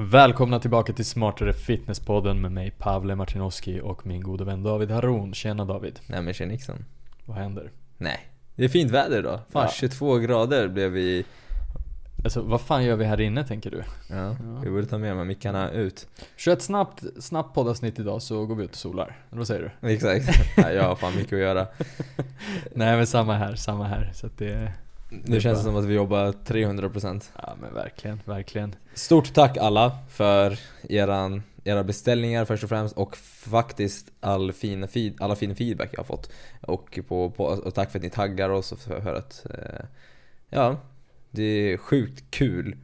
Välkomna tillbaka till Smartare Fitness-podden med mig Pavle Martinoski och min gode vän David Haron. Tjena David. Nej men tjena Nixon. Vad händer? Nej. Det är fint väder idag. Fan Ja. 22 grader blev vi... Alltså vad fan gör vi här inne tänker du? Ja, Ja. vi borde ta med här mickarna ut. Kör ett snabbt, snabbt poddavsnitt idag så går vi ut och solar. Eller vad säger du? Exakt. Nej, jag har fan mycket att göra. Nej men samma här, samma här. Så att det... Nu känns det som att vi jobbar 300%. Ja men verkligen, verkligen. Stort tack alla för eran, era beställningar först och främst och faktiskt all fin alla fin feedback jag har fått. Och, på, på, och tack för att ni taggar oss och för att eh, Ja, det är sjukt kul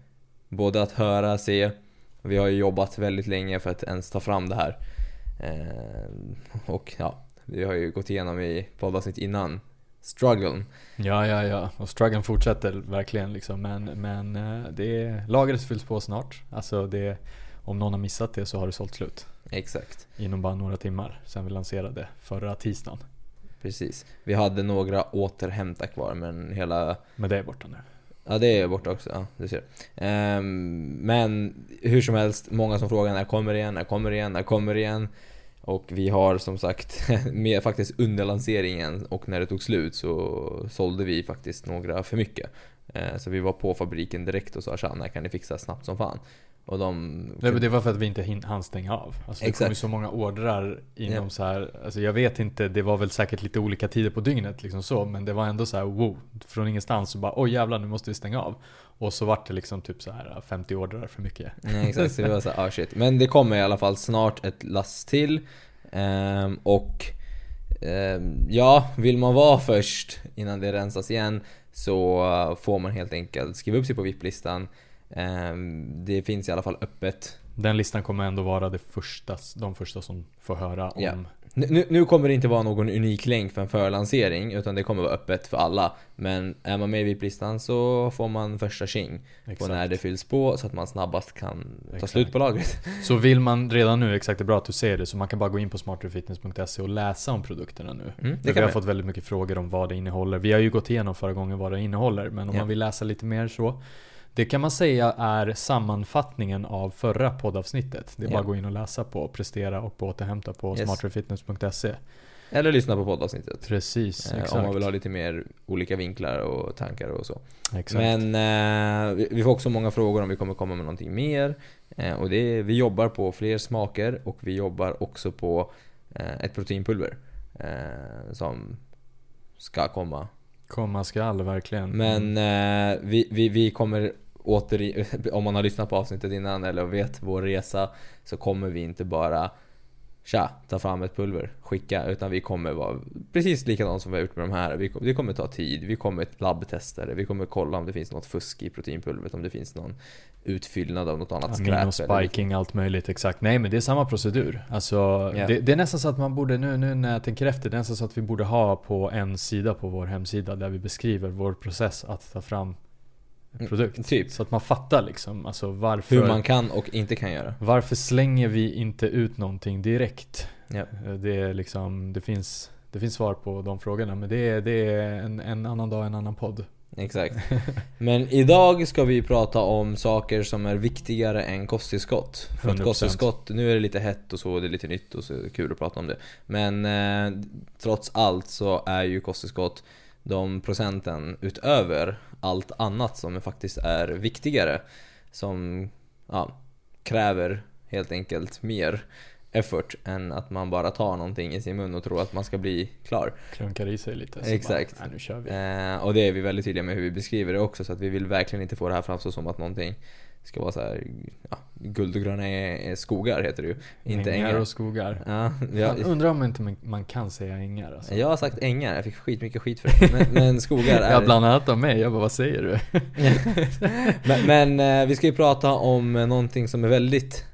både att höra, se. Vi har ju jobbat väldigt länge för att ens ta fram det här. Eh, och ja, vi har ju gått igenom i poddavsnitt innan strugglen. Ja, ja, ja. Och struggeln fortsätter verkligen liksom. Men, men eh, det är, lagret fylls på snart. Alltså det, om någon har missat det så har det sålt slut. Exakt. Inom bara några timmar sen vi lanserade förra tisdagen. Precis. Vi hade några återhämta kvar men hela Men det är borta nu. Ja det är borta också, ja du ser. Ehm, men hur som helst, många som frågar när kommer det igen, när kommer det igen, när kommer det igen? Och vi har som sagt, med faktiskt under lanseringen och när det tog slut så sålde vi faktiskt några för mycket. Eh, så vi var på fabriken direkt och sa tja, när kan ni fixa snabbt som fan? Och de... Det, det var för att vi inte hin- hann stänga av. Alltså det Exakt. kom ju så många ordrar inom Ja. så här, alltså jag vet inte, det var väl säkert lite olika tider på dygnet liksom så, men det var ändå så här wow, från ingenstans så bara oj jävlar nu måste vi stänga av. Och så vart det liksom typ så här 50 ordrar för mycket. Nej, exakt, så vi var såhär, ah shit. Men det kommer i alla fall snart ett lass till. Ehm, och ehm, ja, vill man vara först innan det rensas igen så eh, får man helt enkelt skriva upp sig på VIP-listan. Ehm, det finns i alla fall öppet. Den listan kommer ändå vara det första, de första som får höra om Ja. Nu, nu- kommer det inte vara någon unik länk för en förlansering utan det kommer vara öppet för alla. Men är man med i VIP-listan så får man första tjing på när det fylls på så att man snabbast kan ta Exakt. slut på lagret. Så vill man redan nu, exakt det är bra att du säger det, så man kan bara gå in på smarterfitness.se och läsa om produkterna nu. Mm, vi har man. fått väldigt mycket frågor om vad det innehåller. Vi har ju gått igenom förra gången vad det innehåller, men om Ja. man vill läsa lite mer så. Det kan man säga är sammanfattningen av förra poddavsnittet. Det är bara Ja. att gå in och läsa på, prestera och på återhämta på Yes. smarterfitness.se. Eller lyssna på poddavsnittet. Precis, Eh, exakt. Om man vill ha lite mer olika vinklar och tankar och så. exakt. Men eh, vi- vi får också många frågor om vi kommer komma med någonting mer. Eh, och det vi jobbar på fler smaker och vi jobbar också på eh, ett proteinpulver. Eh, som ska komma. Komma skall verkligen. Men eh, vi, vi, vi kommer åter, om man har lyssnat på avsnittet innan eller vet vår resa så kommer vi inte bara Tja, ta fram ett pulver, skicka. Utan vi kommer vara precis likadant som vi har gjort med de här. Vi, det kommer ta tid, vi kommer labbtesta det. Vi kommer kolla om det finns något fusk i proteinpulvret. Om det finns någon utfyllnad av något annat skräp. eller Aminospiking, allt möjligt, exakt. Nej men det är samma procedur. Alltså, Ja. det, det är nästan så att man borde, nu, nu när jag tänker efter, det är nästan så att vi borde ha på en sida på vår hemsida där vi beskriver vår process att ta fram produkt. typ. Så att man fattar liksom, alltså varför, Hur man kan och inte kan göra. varför slänger vi inte ut någonting direkt? Ja. Det är liksom, det finns, det finns svar på de frågorna men det är, det är en, en annan dag, en annan podd. Exakt. Men idag ska vi prata om saker som är viktigare än kosttillskott. För att 100%. kosttillskott, nu är det lite hett och så, det är lite nytt och så är det kul att prata om det. Men eh, trots allt så är ju kosttillskott de procenten utöver allt annat som faktiskt är viktigare. Som ja, kräver helt enkelt mer effort än att man bara tar någonting i sin mun och tror att man ska bli klar. Klunkar i sig lite. Exakt. Bara, nu kör vi. Eh, och det är vi väldigt tydliga med hur vi beskriver det också så att vi vill verkligen inte få det här framstå som att någonting ska vara så här, ja, guld och gröna är- skogar heter det ju. Inte ängar ängar. och skogar. Ja, Fan, jag, undrar om inte man- man kan säga ängar alltså. jag har sagt ängar, jag fick skitmycket skit för det. Men, men skogar är... Ja, bland annat av mig. Jag bara, vad säger du? men men eh, vi ska ju prata om någonting som är väldigt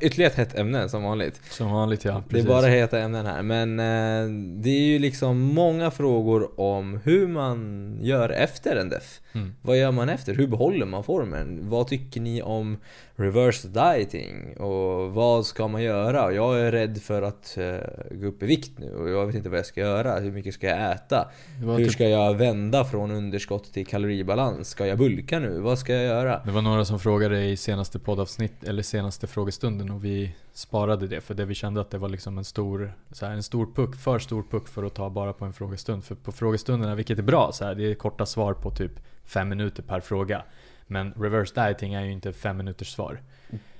Ytterligare ett hett ämne som vanligt. Som vanligt ja, Det är precis. bara heta ämnen här. Men eh, det är ju liksom många frågor om hur man gör efter en def. Mm. Vad gör man efter? Hur behåller man formen? Vad tycker ni om reverse dieting? Och vad ska man göra? Jag är rädd för att eh, gå upp i vikt nu och jag vet inte vad jag ska göra. Hur mycket ska jag äta? Hur typ, ska jag vända från underskott till kaloribalans? Ska jag bulka nu? Vad ska jag göra? det var några som frågade i senaste poddavsnitt, eller senaste frågestunden och vi sparade det för det vi kände att det var liksom en stor, så här, en stor puck, för stor puck för att ta bara på en frågestund. För på frågestunderna, vilket är bra, så här, det är korta svar på typ fem minuter per fråga. Men reverse dieting är ju inte fem minuters svar.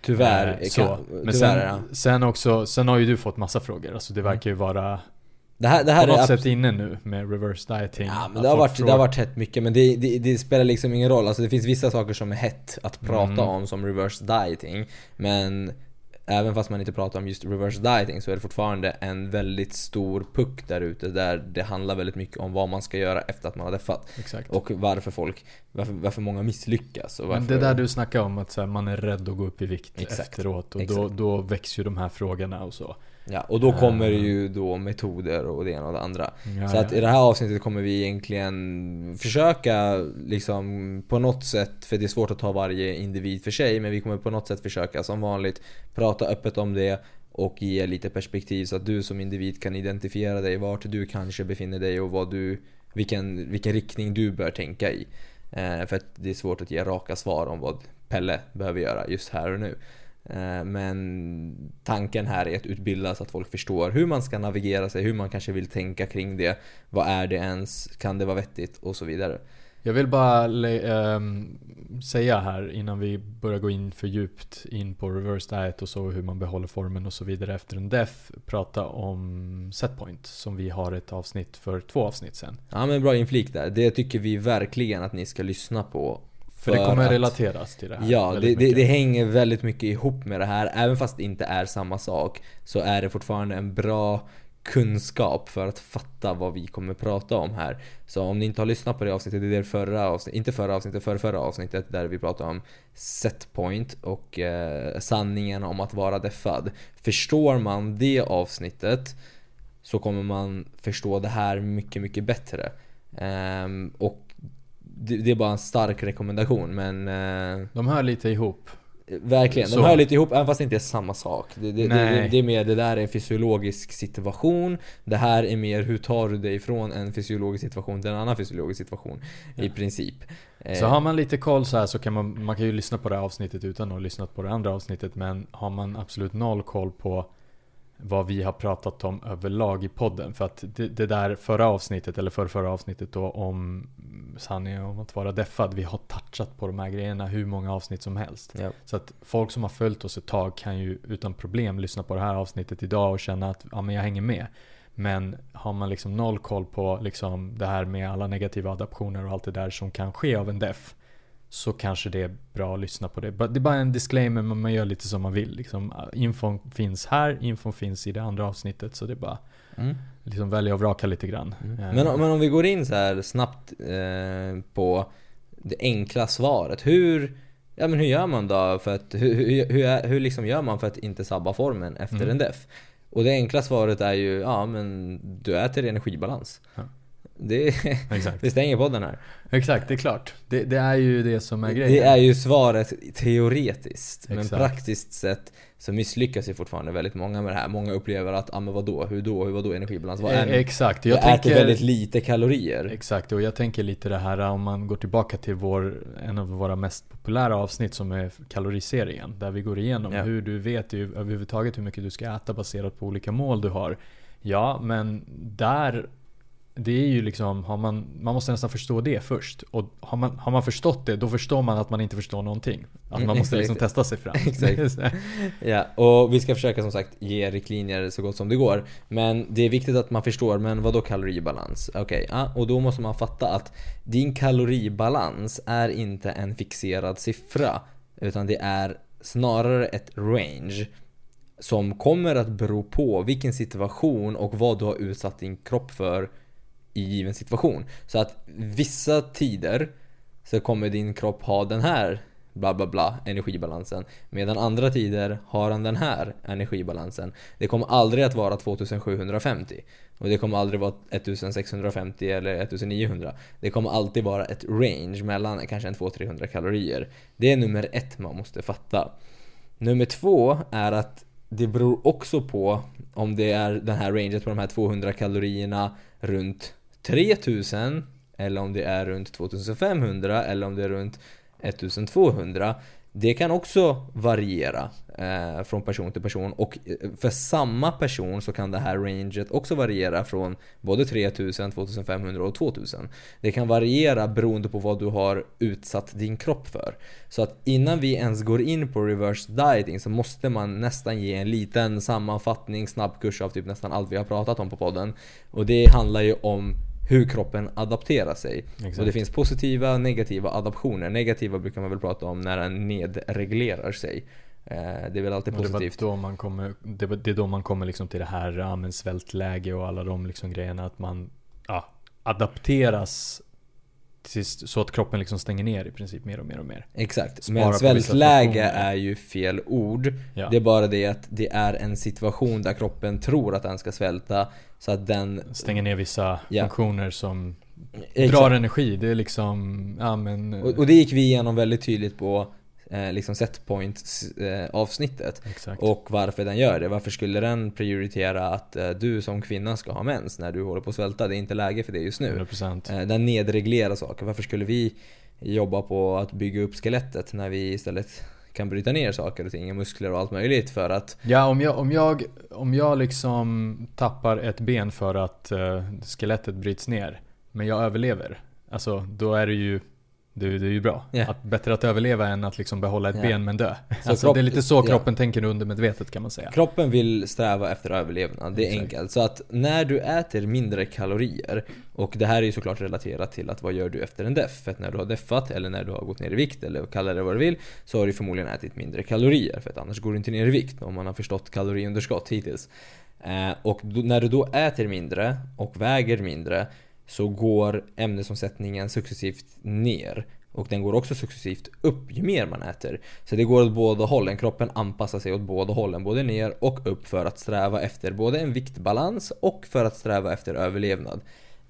Tyvärr. Eh, kan- så. Men tyvärr sen, ja. sen också, sen har ju du fått massa frågor. Alltså det verkar ju vara Det här, det på här något är sätt inne nu med reverse dieting. Ja men det har, varit, det har varit hett mycket men det, det, det spelar liksom ingen roll. Alltså det finns vissa saker som är hett att prata Mm. om som reverse dieting. Men även fast man inte pratar om just reverse dieting så är det fortfarande en väldigt stor puck där ute där det handlar väldigt mycket om vad man ska göra efter att man har deffat. Exakt. Och varför folk, varför, varför många misslyckas. Och varför, Men det där du snackar om, att så här, man är rädd att gå upp i vikt Exakt. efteråt. Och då, då väcks ju de här frågorna och så. Ja, och då kommer Ah. ju då metoder och det ena och det andra. Ja, Så att ja. i det här avsnittet kommer vi egentligen försöka liksom på något sätt, för det är svårt att ta varje individ för sig, men vi kommer på något sätt försöka som vanligt prata öppet om det och ge lite perspektiv så att du som individ kan identifiera dig, vart du kanske befinner dig och vad du, vilken, vilken riktning du bör tänka i. Eh, för att det är svårt att ge raka svar om vad Pelle behöver göra just här och nu. Eh, Men tanken här är att utbilda så att folk förstår hur man ska navigera sig, hur man kanske vill tänka kring det. Vad är det ens? Kan det vara vettigt? Och så vidare. Jag vill bara ehm, säga här innan vi börjar gå in för djupt in på reverse diet och så hur man behåller formen och så vidare efter en def. Prata om setpoint som vi har ett avsnitt för två avsnitt sen. Ja men bra inflik där. Det tycker vi verkligen att ni ska lyssna på. För, det kommer att- relateras till det här. Ja, det, det, det hänger väldigt mycket ihop med det här. Även fast det inte är samma sak så är det fortfarande en bra kunskap för att fatta vad vi kommer prata om här. Så om ni inte har lyssnat på det avsnittet, det är det förra avsnittet, inte förra avsnittet, för förra avsnittet där vi pratade om setpoint och eh, sanningen om att vara deffad. Förstår man det avsnittet så kommer man förstå det här mycket, mycket bättre. Ehm, och det, det är bara en stark rekommendation men eh, De hör lite ihop. Verkligen, de Så. hör lite ihop även fast det inte är samma sak. Det, det, det, är mer, det där är en fysiologisk situation. Det här är mer, hur tar du dig från en fysiologisk situation till en annan fysiologisk situation? I princip. Eh, Så har man lite koll så här så kan man, man kan ju lyssna på det här avsnittet utan att ha lyssnat på det andra avsnittet. Men har man absolut noll koll på vad vi har pratat om överlag i podden. För att det, det där förra avsnittet, eller för förra avsnittet då om sanningen om att vara deffad. Vi har touchat på de här grejerna hur många avsnitt som helst. Ja. Så att folk som har följt oss ett tag kan ju utan problem lyssna på det här avsnittet idag och känna att ja, men jag hänger med. Men har man liksom noll koll på liksom det här med alla negativa adaptioner och allt det där som kan ske av en def. Så kanske det är bra att lyssna på det. Det är bara en disclaimer, men man gör lite som man vill. Liksom, infon finns här, infon finns i det andra avsnittet. Så det är bara Mm. liksom välja och vraka lite grann. Eh, Men, om- men om vi går in så här snabbt eh, på det enkla svaret. Hur, ja, men hur gör man då för att, hur, hur, hur, hur liksom gör man för att inte sabba formen efter Mm. en def? Och det enkla svaret är ju, ja men du äter energibalans. Ja. Det, Exakt. det stänger podden här. Exakt, det är klart. Det, det är ju det som är grejen. Det är ju svaret teoretiskt. Men Exakt. praktiskt sett så misslyckas ju fortfarande väldigt många med det här. Många upplever att, ja ah, men vadå, hur då, hur vadå energibalans? Vad är Eh, Exakt. Jag, Jag äter tänker, väldigt lite kalorier. Exakt, och jag tänker lite det här om man går tillbaka till vår, en av våra mest populära avsnitt som är kaloriserien. Där vi går igenom Ja. hur du vet ju överhuvudtaget hur mycket du ska äta baserat på olika mål du har. Ja, men där det är ju liksom, har man, man måste nästan förstå det först. Och har man, har man förstått det, då förstår man att man inte förstår någonting. Att Mm, man måste liksom testa sig fram. Exakt. Ja, och vi ska försöka som sagt ge riktlinjer så gott som det går. Men det är viktigt att man förstår, men vad då kaloribalans? Okej, ja, och då måste man fatta att din kaloribalans är inte en fixerad siffra. Utan det är snarare ett range. Som kommer att bero på vilken situation och vad du har utsatt din kropp för i given situation. Så att vissa tider så kommer din kropp ha den här bla bla bla, energibalansen. Medan andra tider har han den här energibalansen. Det kommer aldrig att vara 2750. Och det kommer aldrig vara 1650 eller 1900. Det kommer alltid vara ett range mellan kanske en 200-300 kalorier. Det är nummer ett man måste fatta. Nummer två är att det beror också på om det är den här ranget på de här 200 kalorierna runt 3000 eller om det är runt 2500 eller om det är runt 1200. Det kan också variera eh, från person till person och eh, för samma person så kan det här ranget också variera från både 3000, 2500 och 2000. Det kan variera beroende på vad du har utsatt din kropp för. Så att innan vi ens går in på reverse dieting så måste man nästan ge en liten sammanfattning, snabbkurs av typ nästan allt vi har pratat om på podden. Och det handlar ju om hur kroppen adapterar sig. Exakt. Och det finns positiva och negativa adaptioner. Negativa brukar man väl prata om när den nedreglerar sig. Eh, det är väl alltid positivt. Det, då man kommer, det, det är då man kommer liksom till det här ja, men svältläge och alla de liksom grejerna. Att man ja, adapteras så att kroppen liksom stänger ner i princip mer och mer och mer. Exakt. Spara Men svältläge är ju fel ord. Ja. Det är bara det att det är en situation där kroppen tror att den ska svälta. Så att den... Stänger ner vissa ja. funktioner som Exakt. drar energi. Det är liksom, ja men... Och, och det gick vi igenom väldigt tydligt på eh, liksom setpoint eh, avsnittet. Exakt. Och varför den gör det. Varför skulle den prioritera att eh, du som kvinna ska ha mens när du håller på att svälta? Det är inte läge för det just nu. 100%. Eh, den nedreglerar saker. Varför skulle vi jobba på att bygga upp skelettet när vi istället kan bryta ner saker och ting, muskler och allt möjligt för att... Ja, om jag, om jag, om jag liksom tappar ett ben för att uh, skelettet bryts ner, men jag överlever. Alltså, då är det ju det, det är ju bra. Yeah. Att, bättre att överleva än att liksom behålla ett yeah. ben men dö. alltså, kropp, det är lite så kroppen yeah. tänker undermedvetet kan man säga. Kroppen vill sträva efter överlevnad, det är Exakt. enkelt. Så att när du äter mindre kalorier, och det här är ju såklart relaterat till att vad gör du efter en deff? För att när du har deffat, eller när du har gått ner i vikt, eller kalla det vad du vill, så har du förmodligen ätit mindre kalorier. För att annars går du inte ner i vikt, om man har förstått kaloriunderskott hittills. Eh, och då, när du då äter mindre och väger mindre så går ämnesomsättningen successivt ner. Och den går också successivt upp ju mer man äter. Så det går åt båda hållen. Kroppen anpassar sig åt båda hållen. Både ner och upp för att sträva efter både en viktbalans och för att sträva efter överlevnad.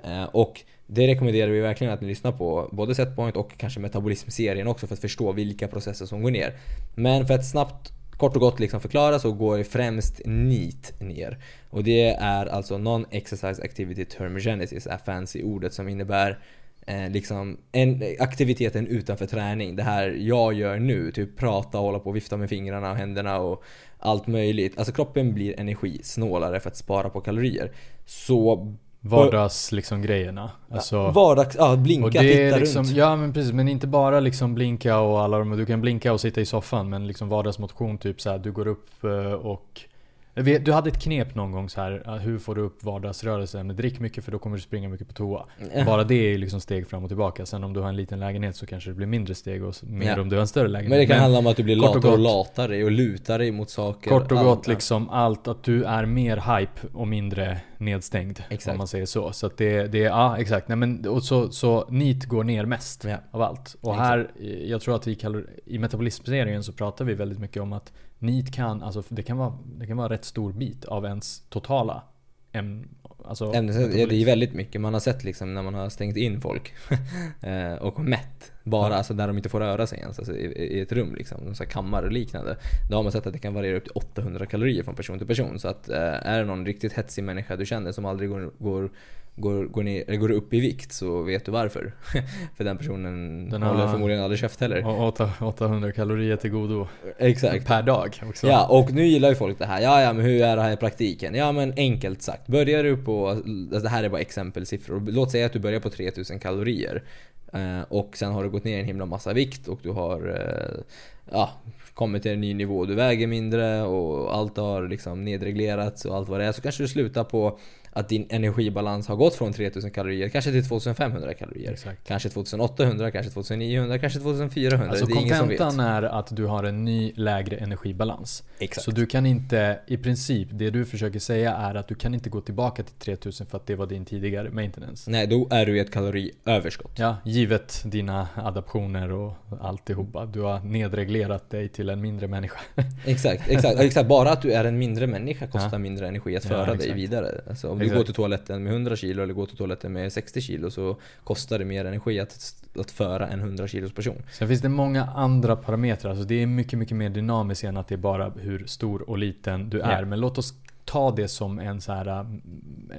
Eh, och det rekommenderar vi verkligen att ni lyssnar på. Både Setpoint och kanske metabolismserien också för att förstå vilka processer som går ner. Men för att snabbt kort och gott liksom förklara så går främst NEAT ner. Och det är alltså Non-Exercise Activity Thermogenesis, är fancy ordet som innebär eh, liksom en, aktiviteten utanför träning. Det här jag gör nu, typ prata och hålla på och vifta med fingrarna och händerna och allt möjligt. Alltså kroppen blir energisnålare för att spara på kalorier. Så Vardags liksom grejerna. Alltså, vardags, ja blinka, titta liksom, runt. Ja men precis, men inte bara liksom blinka och alla de, du kan blinka och sitta i soffan men liksom vardagsmotion typ så här, du går upp eh, och du hade ett knep någon gång så här. hur får du upp vardagsrörelsen? Drick mycket för då kommer du springa mycket på toa. Bara det är liksom steg fram och tillbaka. Sen om du har en liten lägenhet så kanske det blir mindre steg och mer ja. om du har en större lägenhet. Men det kan Men, handla om att du blir latare och, och latare och lutar dig mot saker. Kort och gott liksom allt. Att du är mer hype och mindre nedstängd. Exakt. Om man säger så. Så att det, det är, ja exakt. Nej, men, och så, så NEAT går ner mest ja. av allt. Och exakt. här, jag tror att i, i metabolismserien så pratar vi väldigt mycket om att NEAT kan, alltså det kan vara, det kan vara en rätt stor bit av ens totala äm, alltså, Ämnes, ja, det är väldigt mycket. Man har sett liksom när man har stängt in folk eh, och mätt bara, ja. alltså där de inte får röra sig ens, alltså, i, i ett rum liksom, så kammare och liknande. Då har man sett att det kan variera upp till 800 kalorier från person till person. Så att eh, är det någon riktigt hetsig människa du känner som aldrig går, går går, går, ner, eller går upp i vikt så vet du varför. För den personen den håller förmodligen aldrig käft heller. 800 kalorier till godo. Exakt. Per dag också. Ja, och nu gillar ju folk det här. Ja, ja, men hur är det här i praktiken? Ja, men enkelt sagt. Börjar du på, alltså det här är bara exempelsiffror. Låt säga att du börjar på 3000 kalorier. Eh, och sen har du gått ner en himla massa vikt och du har ja, kommit till en ny nivå. Du väger mindre och allt har liksom nedreglerats och allt vad det är. Så kanske du slutar på att din energibalans har gått från 3000 kalorier kanske till 2500 kalorier. Exakt. Kanske 2800, kanske 2900, kanske 2400. Alltså kontentan är att du har en ny lägre energibalans. Exakt. Så du kan inte, i princip, det du försöker säga är att du kan inte gå tillbaka till 3000 för att det var din tidigare maintenance. Nej, då är du i ett kaloriöverskott. Ja, givet dina adaptioner och alltihopa. Du har nedreglerat dig till en mindre människa. Exakt, exakt, exakt. Bara att du är en mindre människa kostar Ja. mindre energi att Ja, föra dig exakt. vidare. Alltså, du går till toaletten med 100 kilo eller går till toaletten med 60 kilo så kostar det mer energi att, att föra en 100 kilos person. Sen finns det många andra parametrar. Alltså det är mycket, mycket mer dynamiskt än att det är bara hur stor och liten du Ja. är. Men låt oss ta det som en så här, mm,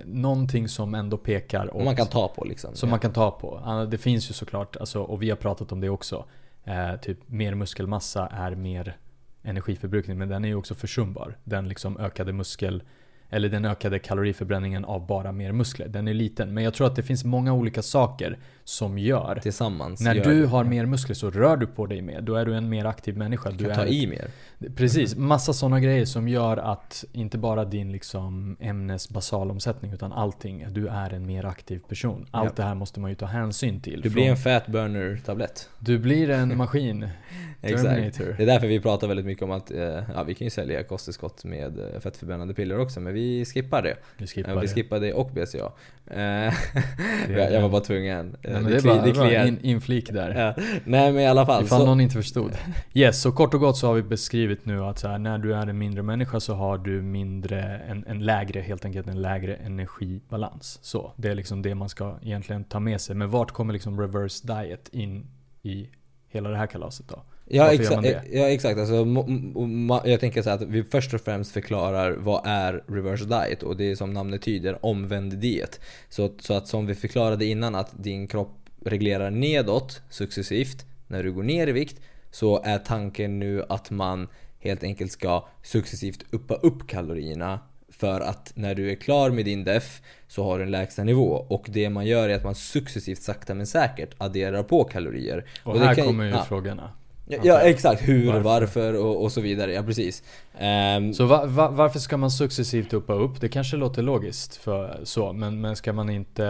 någonting som ändå pekar Och man kan ta på liksom. Som Ja. man kan ta på. Det finns ju såklart, alltså, och vi har pratat om det också. Eh, typ mer muskelmassa är mer energiförbrukning, men den är ju också försumbar. Den liksom ökade muskel, eller den ökade kaloriförbränningen av bara mer muskler. Den är liten. Men jag tror att det finns många olika saker som gör Tillsammans när gör du det. har mer muskler så rör du på dig mer. Då är du en mer aktiv människa. Du Du kan är ta i mer. Precis, massa sådana grejer som gör att inte bara din liksom ämnes basalomsättning utan allting. Du är en mer aktiv person. Allt Ja. det här måste man ju ta hänsyn till. Du Från- blir en fat burner tablett. du blir en maskin. Exakt. Det är därför vi pratar väldigt mycket om att, eh, ja vi kan ju sälja kosttillskott med eh, fettförbrännande piller också men vi skippar det. Vi skippar vi det. skippar det och BCA. Eh, jag, var bara tvungen. Det är kli- bara, det kliar. in, inflik där. Ja. Nej men i alla fall. Ifall Så, någon inte förstod. Yes, så kort och gott så har vi beskrivit nu att här, när du är en mindre människa så har du mindre, en, en lägre, helt enkelt en lägre energibalans. Så, det är liksom det man ska egentligen ta med sig. Men vart kommer liksom reverse diet in i hela det här kalaset då? Ja, exa- det? ja exakt, alltså, jag tänker så här att vi först och främst förklarar vad är reverse diet och det är som namnet tyder, omvänd diet. Så, så att som vi förklarade innan att din kropp reglerar nedåt successivt när du går ner i vikt så är tanken nu att man helt enkelt ska successivt uppa upp kalorierna för att när du är klar med din def så har du en lägsta nivå och det man gör är att man successivt sakta men säkert adderar på kalorier. Och, det här kan kommer ju ja. frågorna. Ja, ja exakt, hur Varför? och varför och, och så vidare, ja precis. Ehm, Så va, va, varför ska man successivt uppa upp? Det kanske låter logiskt för så, men, men ska man inte...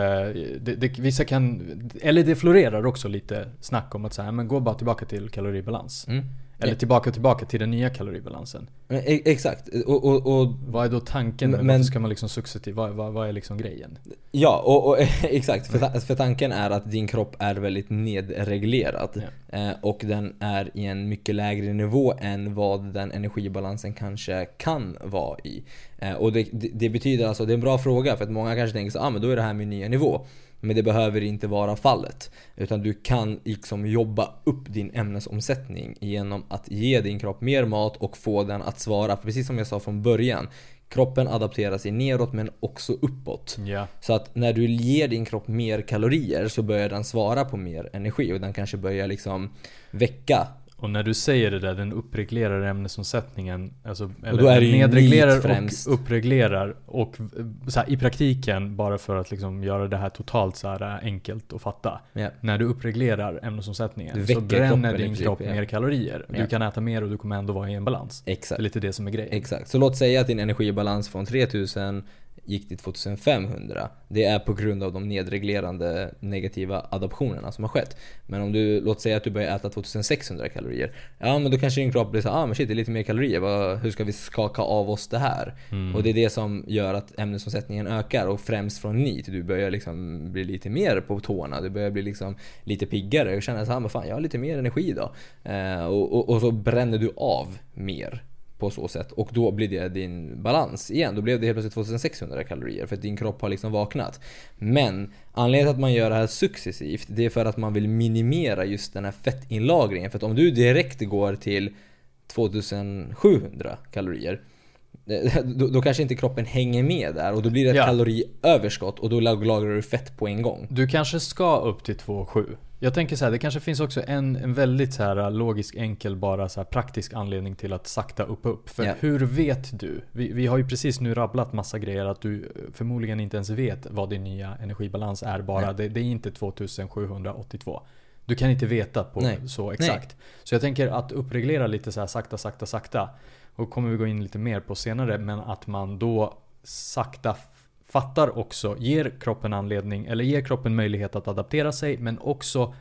Det, det, vissa kan... Eller det florerar också lite snack om att säga, men gå bara tillbaka till kaloribalans. mm. Eller tillbaka tillbaka till den nya kaloribalansen. Men e- Exakt, och, och, och Vad är då tanken? Men- varför ska man liksom successivt? Vad, vad, vad är liksom grejen? ja, och, och exakt. För, för tanken är att din kropp är väldigt nedreglerad. Eh, och den är i en mycket lägre nivå än vad den energibalansen kanske kan vara i. Eh, och det, det, det betyder alltså, det är en bra fråga för att många kanske tänker så ah, men då är det här min nya nivå. Men det behöver inte vara fallet. Utan du kan liksom jobba upp din ämnesomsättning genom att ge din kropp mer mat och få den att svara, precis som jag sa från början. Kroppen adapterar sig neråt men också uppåt. Ja. Så att när du ger din kropp mer kalorier så börjar den svara på mer energi och den kanske börjar liksom väcka. Och när du säger det där, den uppreglerar ämnesomsättningen. Alltså, eller det ju nedreglerar och uppreglerar. Och eh, så här, i praktiken, bara för att liksom göra det här totalt så här eh, enkelt att fatta. Ja. När du uppreglerar ämnesomsättningen så bränner din kropp mer kalorier. Ja. Du kan äta mer och du kommer ändå vara i en balans. Det Exakt. är lite det som är grejen. Exakt. Så låt säga att din energibalans från 3000 gick till 2500. Det är på grund av de nedreglerande negativa adaptionerna som har skett. Men om du, låt säga att du börjar äta 2600 kalorier. Ja men då kanske din kropp blir så ah men shit det är lite mer kalorier. Hur ska vi skaka av oss det här? Mm. Och det är det som gör att ämnesomsättningen ökar och främst från NEAT. Du börjar liksom bli lite mer på tårna. Du börjar bli liksom lite piggare och känner så här, men fan jag har lite mer energi idag. Eh, och, och, och så bränner du av mer på så sätt. Och då blir det din balans igen. Då blev det helt plötsligt 2600 kalorier för att din kropp har liksom vaknat. Men anledningen till att man gör det här successivt det är för att man vill minimera just den här fettinlagringen. För att om du direkt går till 2700 kalorier eh, då, då kanske inte kroppen hänger med där och då blir det ett Ja. kaloriöverskott och då lag- lagrar du fett på en gång. Du kanske ska upp till 2,7. Jag tänker så här, det kanske finns också en, en väldigt så här logisk, enkel, bara så här praktisk anledning till att sakta upp upp. För Ja. hur vet du? Vi, vi har ju precis nu rabblat massa grejer att du förmodligen inte ens vet vad din nya energibalans är bara. Nej. Det, det är inte 2782. Du kan inte veta på Nej. så exakt. Så jag tänker att uppreglera lite så här sakta, sakta, sakta. Och kommer vi gå in lite mer på senare. Men att man då sakta fattar också, ger kroppen anledning, eller ger kroppen möjlighet att adaptera sig. Men också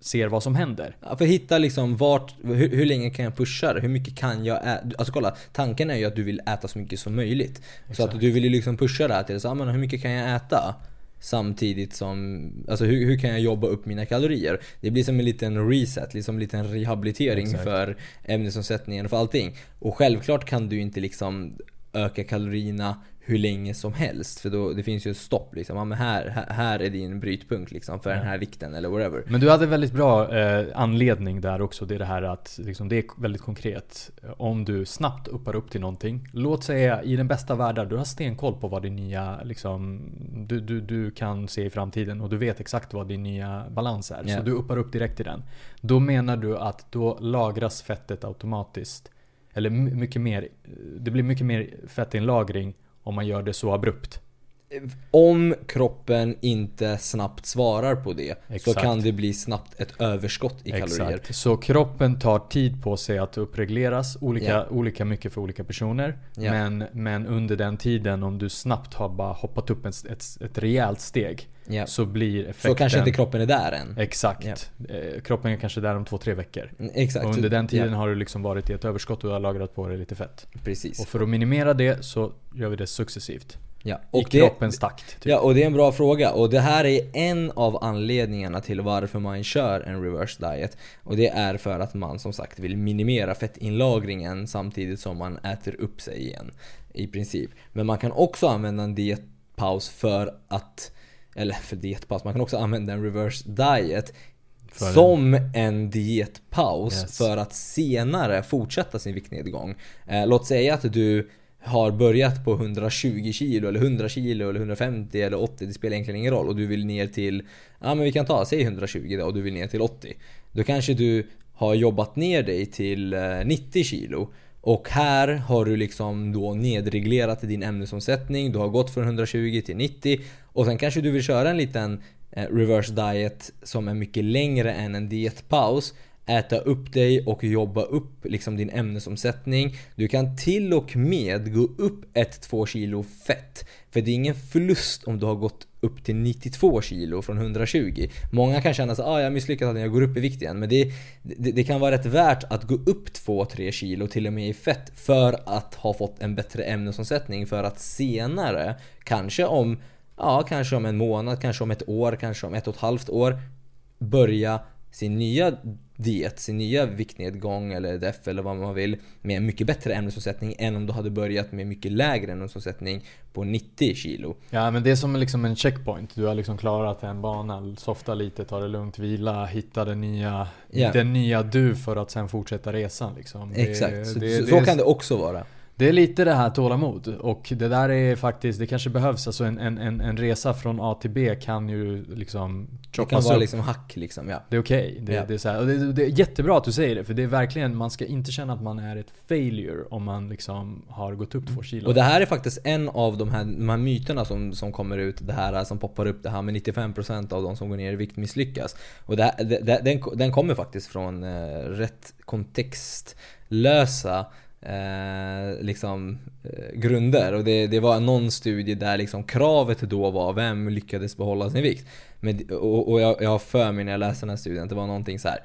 ser vad som händer. Ja, för hitta liksom vart, hur, hur länge kan jag pusha det? Hur mycket kan jag äta? Alltså kolla, tanken är ju att du vill äta så mycket som möjligt. Så Exakt. att du vill ju liksom pusha det här till så, ah, men hur mycket kan jag äta? Samtidigt som, alltså hur, hur kan jag jobba upp mina kalorier? Det blir som en liten reset, liksom en liten rehabilitering Exakt. för ämnesomsättningen och för allting. Och självklart kan du inte liksom öka kalorierna hur länge som helst. För då, det finns ju ett stopp liksom. Ja, men här, här, är din brytpunkt liksom för den här vikten eller whatever. Men du hade väldigt bra eh, anledning där också. Det är det här att liksom, det är väldigt konkret. Om du snabbt uppar upp till någonting. Låt säga i den bästa världen, du har stenkoll på vad din nya liksom, du, du, du kan se i framtiden och du vet exakt vad din nya balans är. Ja. Så du uppar upp direkt i den. Då menar du att då lagras fettet automatiskt. Eller my- mycket mer, det blir mycket mer fettinlagring om man gör det så abrupt. Om kroppen inte snabbt svarar på det så Exakt. kan det bli snabbt ett överskott i kalorier. Exakt. Så kroppen tar tid på sig att uppregleras olika, Ja. olika mycket för olika personer. Ja. Men, men under den tiden om du snabbt har bara hoppat upp ett, ett, ett rejält steg Ja. så blir effekten... Så kanske inte kroppen är där än. Exakt. Eh, Kroppen är kanske där om två, tre veckor. Mm, Exakt. Och under den tiden har du liksom varit i ett överskott och du har lagrat på dig lite fett. precis. Och för att minimera det så gör vi det successivt. Ja. I det, kroppens takt. Typ. ja, och det är en bra fråga. Och det här är en av anledningarna till varför man kör en reverse diet. Och det är för att man som sagt vill minimera fettinlagringen samtidigt som man äter upp sig igen. I princip. Men man kan också använda en dietpaus för att eller för dietpaus, man kan också använda en reverse diet För en- som en dietpaus Yes. för att senare fortsätta sin viktnedgång. Eh, låt säga att du har börjat på 120 kilo eller 100 kilo eller 150 eller 80, det spelar egentligen ingen roll. Och du vill ner till, ja men vi kan ta, säg 120 då och du vill ner till 80. Då kanske du har jobbat ner dig till eh, 90 kilo. Och här har du liksom då nedreglerat din ämnesomsättning, du har gått från 120 till 90 och sen kanske du vill köra en liten eh, reverse diet som är mycket längre än en dietpaus äta upp dig och jobba upp liksom din ämnesomsättning. Du kan till och med gå upp 1-2 kilo fett. För det är ingen förlust om du har gått upp till 92 kilo från 120. Många kan känna att ah, jag misslyckats när jag går upp i vikt igen. Men det, det, det kan vara rätt värt att gå upp 2-3 kilo till och med i fett för att ha fått en bättre ämnesomsättning. För att senare, kanske om Ja, kanske om en månad, kanske om ett år, kanske om ett och ett halvt år börja sin nya diet, sin nya viktnedgång eller DEF eller vad man vill med en mycket bättre ämnesomsättning än om du hade börjat med mycket lägre ämnesomsättning på 90 kilo. Ja men det är som liksom en checkpoint. Du har liksom klarat en bana, softa lite, ta det lugnt, vila, hitta den nya, Ja. den nya du för att sen fortsätta resan liksom. Det- Exakt, så, det, så, det så kan det också vara. Det är lite det här tålamod och det där är faktiskt, det kanske behövs. Alltså en, en, en, resa från A till B kan ju liksom Det kan vara upp. liksom hack liksom, ja. Det är okej. Det, Ja. det, är så här, och det, det är jättebra att du säger det. För det är verkligen, man ska inte känna att man är ett failure om man liksom har gått upp två kilo. Och det här är faktiskt en av de här, de här myterna som, som kommer ut, det här som poppar upp, det här med 95% av de som går ner i vikt misslyckas. Och det, den, den kommer faktiskt från eh, rätt kontextlösa eh, liksom, eh, grunder. Och det, det var någon studie där liksom kravet då var vem lyckades behålla sin vikt. Men, och och jag, jag har för mig när jag läste den här studien att det var någonting så här.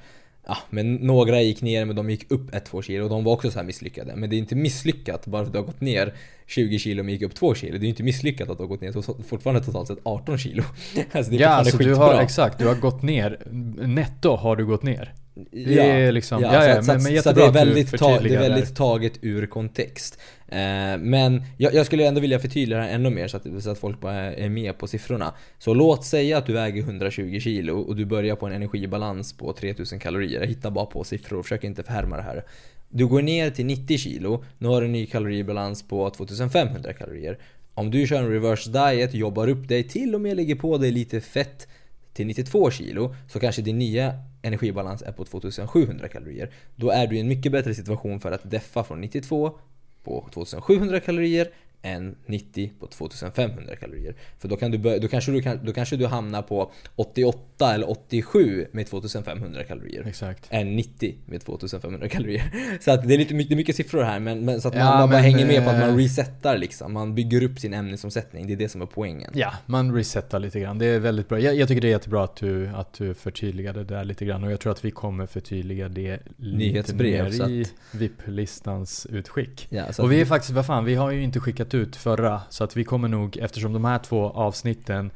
Ja, men några gick ner men de gick upp 1-2 kilo och de var också så misslyckade. Men det är inte misslyckat bara för att du har gått ner 20 kilo men gick upp 2 kilo. Det är inte misslyckat att du har gått ner fortfarande totalt sett 18 kilo. Alltså det är ja, alltså du har, exakt, du har gått ner. Netto har du gått ner. Det är liksom- ja, ja, att- så, men- men så det är väldigt, ta, det är väldigt taget ur kontext. Eh, men jag, jag skulle ändå vilja förtydliga det här ännu mer så att, så att folk bara är är med på siffrorna. Så låt säga att du väger 120 kilo och du börjar på en energibalans på 3000 kalorier. Jag hittar bara på siffror, försök inte förhärma det här. Du går ner till 90 kilo, nu har du en ny kaloribalans på 2500 kalorier. Om du kör en reverse diet, jobbar upp dig, till och med lägger på dig lite fett till 92 kilo så kanske din nya energibalans är på 2700 kalorier. Då är du i en mycket bättre situation för att deffa från 92 på 2700 kalorier än 90 på 2500 kalorier. För då, kan du börja, då, kanske du kan, då kanske du hamnar på 88 eller 87 med 2500 kalorier. Exakt. Än 90 med 2500 kalorier. Så att det är lite mycket, mycket siffror här men, men så att man, Ja, man bara hänger med på att man eh, resetar liksom. Man bygger upp sin ämnesomsättning. Det är det som är poängen. Ja, man resetar lite grann. Det är väldigt bra. Jag, jag tycker det är jättebra att du, att du förtydligade det där lite grann. Och jag tror att vi kommer förtydliga det lite Nyhetsbrev, mer i VIP-listans utskick. Ja, Och vi är faktiskt, vad fan, vi har ju inte skickat ut förra. Så att vi kommer nog, eftersom de här två avsnitten,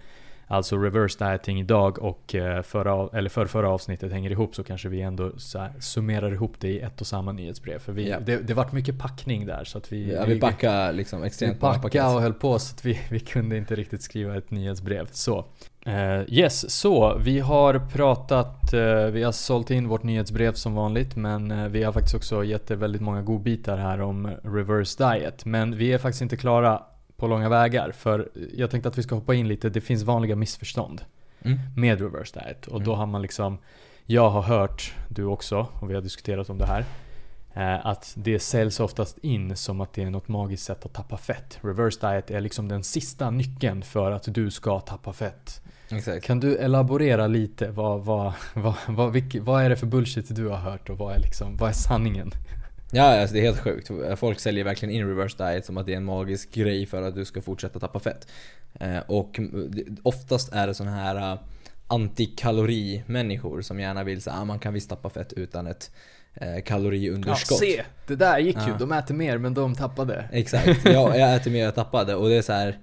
alltså reverse dieting idag och eh, förra, eller för förra avsnittet hänger ihop så kanske vi ändå så summerar ihop det i ett och samma nyhetsbrev. För vi, Ja. det, det vart mycket packning där så att vi... ja, vi backar liksom vi extremt paket. packade och höll på så att vi, vi kunde inte riktigt skriva ett nyhetsbrev. Så. Eh, yes, så vi har pratat, eh, vi har sålt in vårt nyhetsbrev som vanligt men eh, vi har faktiskt också gett er väldigt många godbitar här om reverse diet. Men vi är faktiskt inte klara på långa vägar för jag tänkte att vi ska hoppa in lite, det finns vanliga missförstånd Mm. med reverse diet. Och då Mm. har man liksom, jag har hört, du också, och vi har diskuterat om det här. Att det säljs oftast in som att det är något magiskt sätt att tappa fett. Reverse diet är liksom den sista nyckeln för att du ska tappa fett. Exakt. Kan du elaborera lite? Vad, vad, vad, vad, vilk, vad är det för bullshit du har hört och vad är, liksom, vad är sanningen? Ja, alltså det är helt sjukt. Folk säljer verkligen in reverse diet som att det är en magisk grej för att du ska fortsätta tappa fett. Eh, och oftast är det såna här eh, antikalorimänniskor som gärna vill säga att ah, man kan visst tappa fett utan ett eh, kaloriunderskott. se! Det där gick ju, Ja. de äter mer men de tappade. Exakt, ja, jag äter mer jag tappade och det är så här.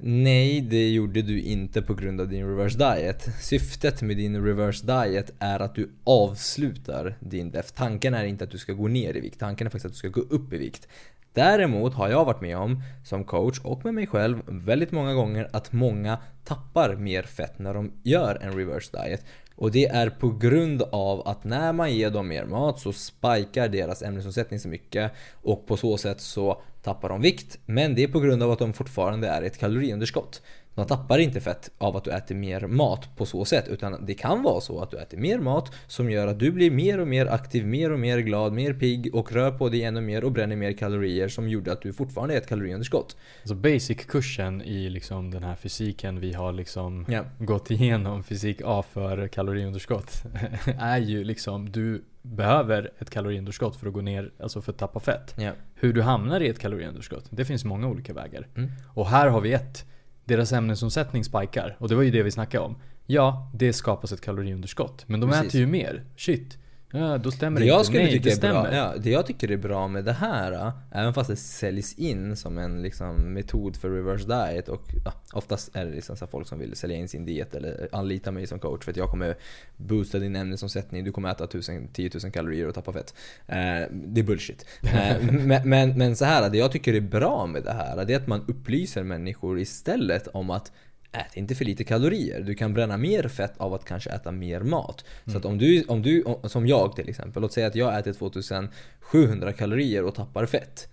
Nej, det gjorde du inte på grund av din reverse diet. Syftet med din reverse diet är att du avslutar din def. Tanken är inte att du ska gå ner i vikt, tanken är faktiskt att du ska gå upp i vikt. Däremot har jag varit med om, som coach och med mig själv, väldigt många gånger att många tappar mer fett när de gör en reverse diet. Och det är på grund av att när man ger dem mer mat så spikar deras ämnesomsättning så mycket och på så sätt så tappar de vikt. Men det är på grund av att de fortfarande är ett kaloriunderskott. Man tappar inte fett av att du äter mer mat på så sätt utan det kan vara så att du äter mer mat som gör att du blir mer och mer aktiv, mer och mer glad, mer pigg och rör på dig ännu mer och bränner mer kalorier som gjorde att du fortfarande är ett kaloriunderskott. Alltså basic-kursen i liksom den här fysiken vi har liksom Ja. gått igenom, fysik A för kaloriunderskott, är ju liksom du behöver ett kaloriunderskott för att gå ner, alltså för att tappa fett. Ja. Hur du hamnar i ett kaloriunderskott, det finns många olika vägar. Mm. Och här har vi ett. Deras ämnesomsättning spikar. Och det var ju det vi snackade om. Ja, det skapas ett kaloriunderskott. Men de Precis. äter ju mer. Shit. Ja, då stämmer Det det jag inte. skulle Nej, tycka det stämmer. bra, ja, det jag tycker är bra med det här, äh, även fast det säljs in som en liksom, metod för reverse diet och ja, oftast är det liksom folk som vill sälja in sin diet eller anlita mig som coach för att jag kommer boosta din ämnesomsättning, du kommer äta 1000, 10 000 kalorier och tappa fett. Eh, det är bullshit. Eh, men, men, men så här, det jag tycker är bra med det här, det är att man upplyser människor istället om att Ät inte för lite kalorier. Du kan bränna mer fett av att kanske äta mer mat. Så att om du, om du, om- som jag till exempel, låt säga att jag äter 2700 kalorier och tappar fett.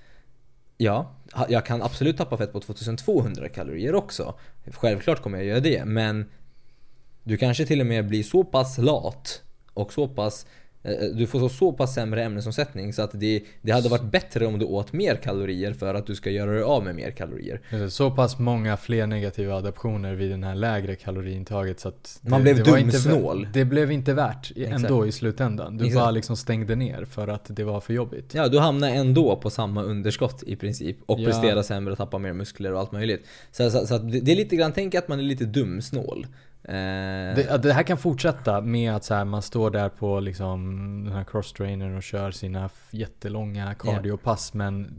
Ja, jag kan absolut tappa fett på 2200 kalorier också. Självklart kommer jag göra det, men du kanske till och med blir så pass lat och så pass du får så, pass sämre ämnesomsättning så att det, det hade varit bättre om du åt mer kalorier för att du ska göra dig av med mer kalorier. Så pass många fler negativa adaptioner vid den här lägre kaloriintaget så att Man blev dumsnål. Det blev inte värt i- Exakt. ändå i slutändan. Du Exakt. bara liksom stängde ner för att det var för jobbigt. Ja, du hamnar ändå på samma underskott i princip. Och Ja. presterar sämre och tappar mer muskler och allt möjligt. Så, så, så det det är lite grann, tänk att man är lite dumsnål. Eh, Det, det här kan fortsätta med att så här, man står där på liksom den här cross-trainern och kör sina jättelånga cardiopass men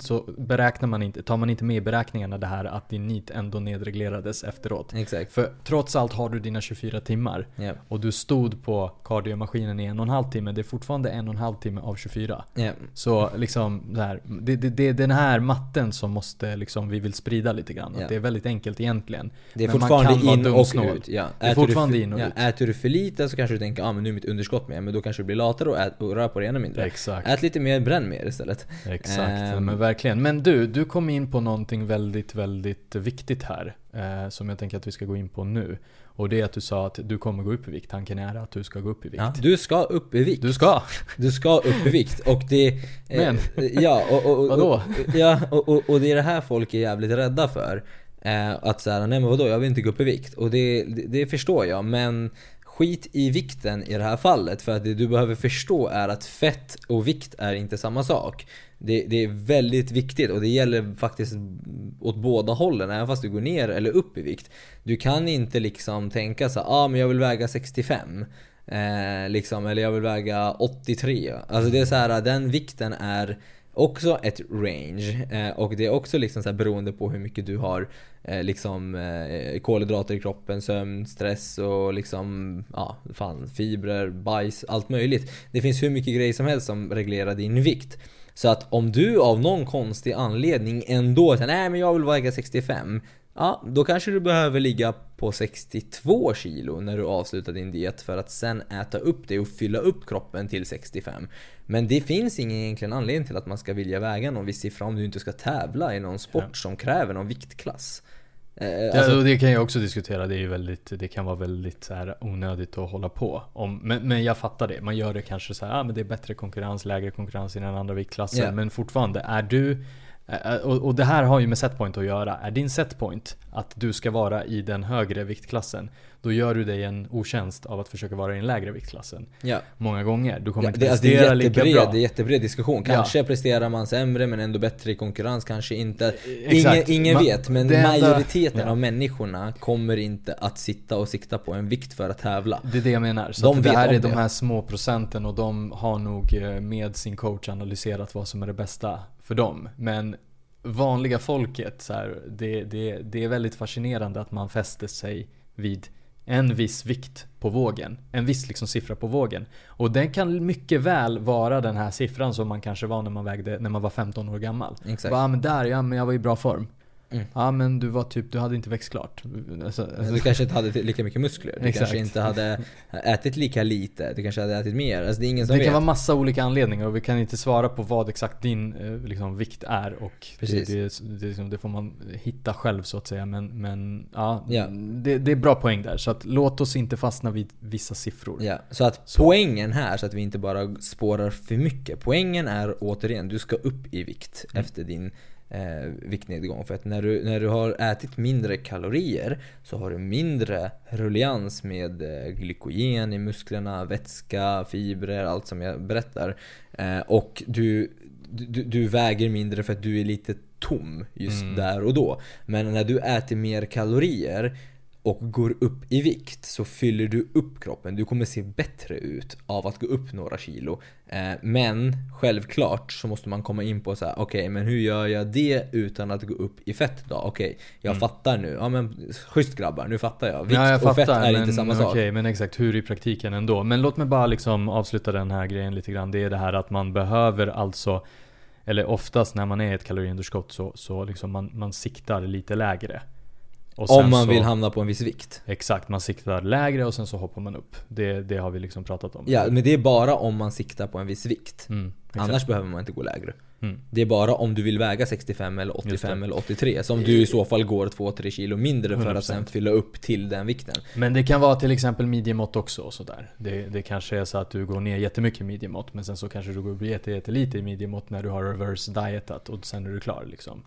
så beräknar man inte, tar man inte med i beräkningarna det här att din NEAT ändå nedreglerades efteråt. Exakt. För trots allt har du dina 24 timmar Ja. och du stod på kardiomaskinen i en och en halv timme. Det är fortfarande en och en halv timme av 24. Ja. Så liksom det, här, det, det, det är den här matten som måste liksom, vi vill sprida lite grann. Det är väldigt enkelt egentligen. Det är Men man fortfarande in och ut. Ja. Det är du fortfarande för, in och ja, ut. Äter du för lite så kanske du tänker ah, men nu är mitt underskott med, men då kanske du blir latare och, ät, och rör på dig ännu mindre. Exakt. Ät lite mer, bränn mer istället. Exakt, Ehm. men verkligen. Men du, du kom in på någonting väldigt, väldigt viktigt här. Eh, som jag tänker att vi ska gå in på nu. Och det är att du sa att du kommer gå upp i vikt. Tanken är att du ska gå upp i vikt. Ja, du ska upp i vikt. Du ska! Du ska upp i vikt och det... eh, Men. Ja, och, och, och, Vadå? Ja, och, och, och det är det här folk är jävligt rädda för. Eh, att såhär, nej men vadå, jag vill inte gå upp i vikt. Och det, det, det förstår jag, men skit i vikten i det här fallet. För att det du behöver förstå är att fett och vikt är inte samma sak. Det, det är väldigt viktigt och det gäller faktiskt åt båda hållen, även fast du går ner eller upp i vikt. Du kan inte liksom tänka så ah men jag vill väga 65. Eh, liksom, eller jag vill väga 83. Alltså det är så här, den vikten är också ett range. Eh, och det är också liksom så här beroende på hur mycket du har eh, liksom eh, kolhydrater i kroppen, sömn, stress och liksom ja, fan, fibrer, bajs, allt möjligt. Det finns hur mycket grejer som helst som reglerar din vikt. Så att om du av någon konstig anledning ändå säger nej men jag vill väga 65 Ja, då kanske du behöver ligga på 62 kilo när du avslutar din diet för att sen äta upp det och fylla upp kroppen till 65. Men det finns ingen egentligen anledning till att man ska vilja väga någon viss siffra om du inte ska tävla i någon sport som kräver någon viktklass. Eh, alltså, och det kan jag också diskutera. Det, är ju väldigt, det kan vara väldigt så här onödigt att hålla på. Om, men, men jag fattar det. Man gör det kanske så här, ah, men det är bättre konkurrens, lägre konkurrens i den andra viktklasser. Ja. Men fortfarande, är du och, och det här har ju med setpoint att göra. Är din setpoint att du ska vara i den högre viktklassen, då gör du dig en otjänst av att försöka vara i den lägre viktklassen. ja. Många gånger. Du kommer Ja, inte det, alltså det, prestera är lika bra. det är jättebred diskussion. Kanske presterar man sämre men ändå bättre i konkurrens, kanske inte. Ingen, Exakt. ingen Man- vet, men enda- majoriteten ja. av människorna kommer inte att sitta och sikta på en vikt för att tävla. Det är det jag menar. Så De det här är de det. här små procenten och de har nog eh, med sin coach analyserat vad som är det bästa för dem. Men vanliga folket, så här, det, det, det är väldigt fascinerande att man fäster sig vid en viss vikt på vågen. En viss liksom siffra på vågen. Och den kan mycket väl vara den här siffran som man kanske var när man vägde när man var 15 år gammal. Exakt. Bara, ah, men där, ja men jag var i bra form. Mm. Ja men du var typ, du hade inte växt klart. Alltså, Du kanske inte hade lika mycket muskler, du Exakt. kanske inte hade ätit lika lite, du kanske hade ätit mer. Alltså det är ingen som Det vet. kan vara massa olika anledningar och vi kan inte svara på vad exakt din eh, liksom, vikt är och det, Precis. det, det, liksom, det får man hitta själv så att säga. Men, men ja, Ja. Det, det är bra poäng där. Så att låt oss inte fastna vid vissa siffror. Ja, så att Så. poängen här, så att vi inte bara spårar för mycket. Poängen är återigen, du ska upp i vikt Mm. efter din eh, viktnedgång. För att när du, när du har ätit mindre kalorier så har du mindre rullians med eh, glykogen i musklerna, vätska, fibrer, allt som jag berättar. Eh, och du, du, du väger mindre för att du är lite tom just Mm. där och då. Men när du äter mer kalorier och går upp i vikt så fyller du upp kroppen. Du kommer se bättre ut av att gå upp några kilo. Eh, men självklart så måste man komma in på så här: okej men hur gör jag det utan att gå upp i fett då? Okej, jag fattar nu. Ja men schysst grabbar, nu fattar jag. Vikt Mm. ja, jag och fett är men, inte samma sak. Okej, men exakt hur i praktiken ändå. Men låt mig bara liksom avsluta den här grejen lite grann. Det är det här att man behöver alltså eller oftast när man är i ett kaloriunderskott så, så liksom man, man siktar lite lägre. Om man så- vill hamna på en viss vikt. Exakt, man siktar lägre och sen så hoppar man upp. Det, det har vi liksom pratat om. Ja, men det är bara om man siktar på en viss vikt. Mm. Annars behöver man inte gå lägre. Mm. Det är bara om du vill väga 65 eller Just 85 det. eller 83 som du i så fall går 2-3 kilo mindre för att 100%. sen fylla upp till den vikten. Men det kan vara till exempel midjemått också och sådär. Det, det kanske är så att du går ner jättemycket i midjemått men sen så kanske du går upp jätte, jättelite i midjemått när du har reverse dietat och sen är du klar liksom.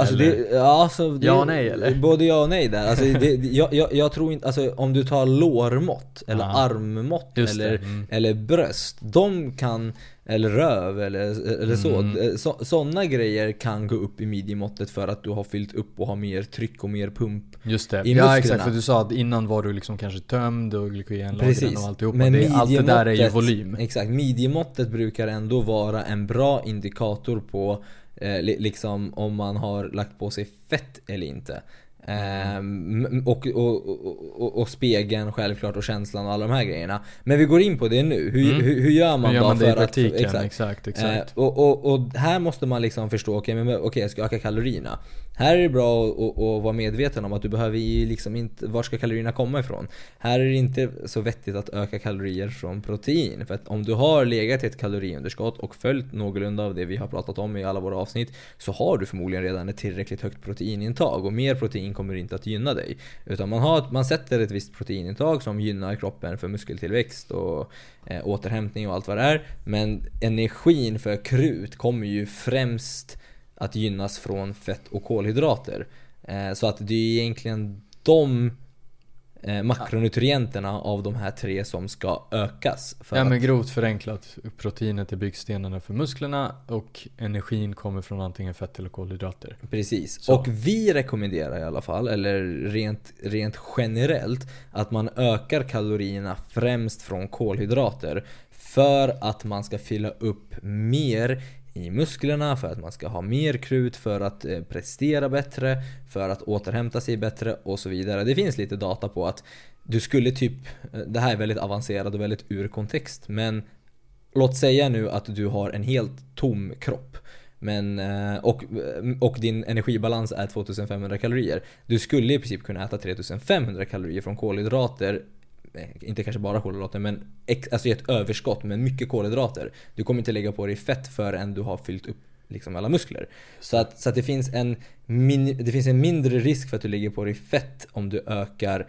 Alltså Eller- det, ja, alltså det, Ja och nej, eller? Både ja och nej där. Alltså det, jag, jag, jag tror inte, alltså om du tar lårmått eller Ja. armmått Just eller, mm. eller bröst. De kan, eller röv eller, eller så. Mm. så. Sådana grejer kan gå upp i midjemåttet för att du har fyllt upp och har mer tryck och mer pump. Just det. I ja musklerna. exakt, för du sa att innan var du liksom kanske tömd och glykogenlagren och alltihopa. Men det, allt det där är ju volym. Exakt, midjemåttet brukar ändå vara en bra indikator på eh, li- liksom om man har lagt på sig fett eller inte. Ehm, och, och, och, och, spegeln självklart och känslan och alla de här grejerna. Men vi går in på det nu. Hur, Mm. hur, hur gör man Hur gör då man det för i praktiken? att... Exakt, Exakt. exakt. Eh, och, här måste man liksom förstå, okej men okej jag ska öka kalorierna. Här är det bra att, att, att vara medveten om att du behöver ju liksom inte, var ska kalorierna komma ifrån? Här är det inte så vettigt att öka kalorier från protein. För att om du har legat i ett kaloriunderskott och följt någorlunda av det vi har pratat om i alla våra avsnitt så har du förmodligen redan ett tillräckligt högt proteinintag och mer protein kommer inte att gynna dig. Utan man, har, man sätter ett visst proteinintag som gynnar kroppen för muskeltillväxt och eh, återhämtning och allt vad det är. Men energin för krut kommer ju främst att gynnas från fett och kolhydrater. Eh, så att det är egentligen de eh, makronutrienterna av de här tre som ska ökas. Ja men grovt förenklat, proteinet är byggstenarna för musklerna och energin kommer från antingen fett eller kolhydrater. Precis, Så. och vi rekommenderar i alla fall, eller rent, rent generellt, att man ökar kalorierna främst från kolhydrater. För att man ska fylla upp mer i musklerna, för att man ska ha mer krut för att eh, prestera bättre, för att återhämta sig bättre och så vidare. Det finns lite data på att du skulle typ, eh, det här är väldigt avancerat och väldigt ur kontext, men låt säga nu att du har en helt tom kropp. Men, eh, och, eh, och din energibalans är 2500 kalorier. Du skulle i princip kunna äta 3500 kalorier från kolhydrater Eh, inte kanske bara kolhydrater, men alltså ett överskott med mycket kolhydrater. Du kommer inte lägga på dig fett förrän du har fyllt upp liksom alla muskler. Så att, så att det, finns en min, det finns en mindre risk för att du lägger på dig fett om du ökar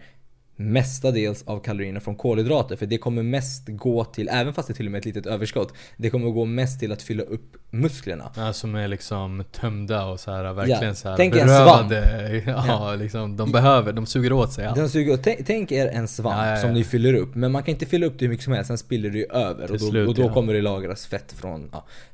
mestadels av kalorierna från kolhydrater. För det kommer mest gå till, även fast det är till och med ett litet överskott, det kommer gå mest till att fylla upp musklerna. Ja, som är liksom tömda och så här, verkligen ja, så här tänk berövade. En svamp. Ja, liksom, de behöver, de suger åt sig allt. De suger tänk, tänk er en svamp ja, ja, som ni fyller upp, men man kan inte fylla upp det hur mycket som helst, sen spiller det ju över. och då, slut, och då kommer det lagras fett från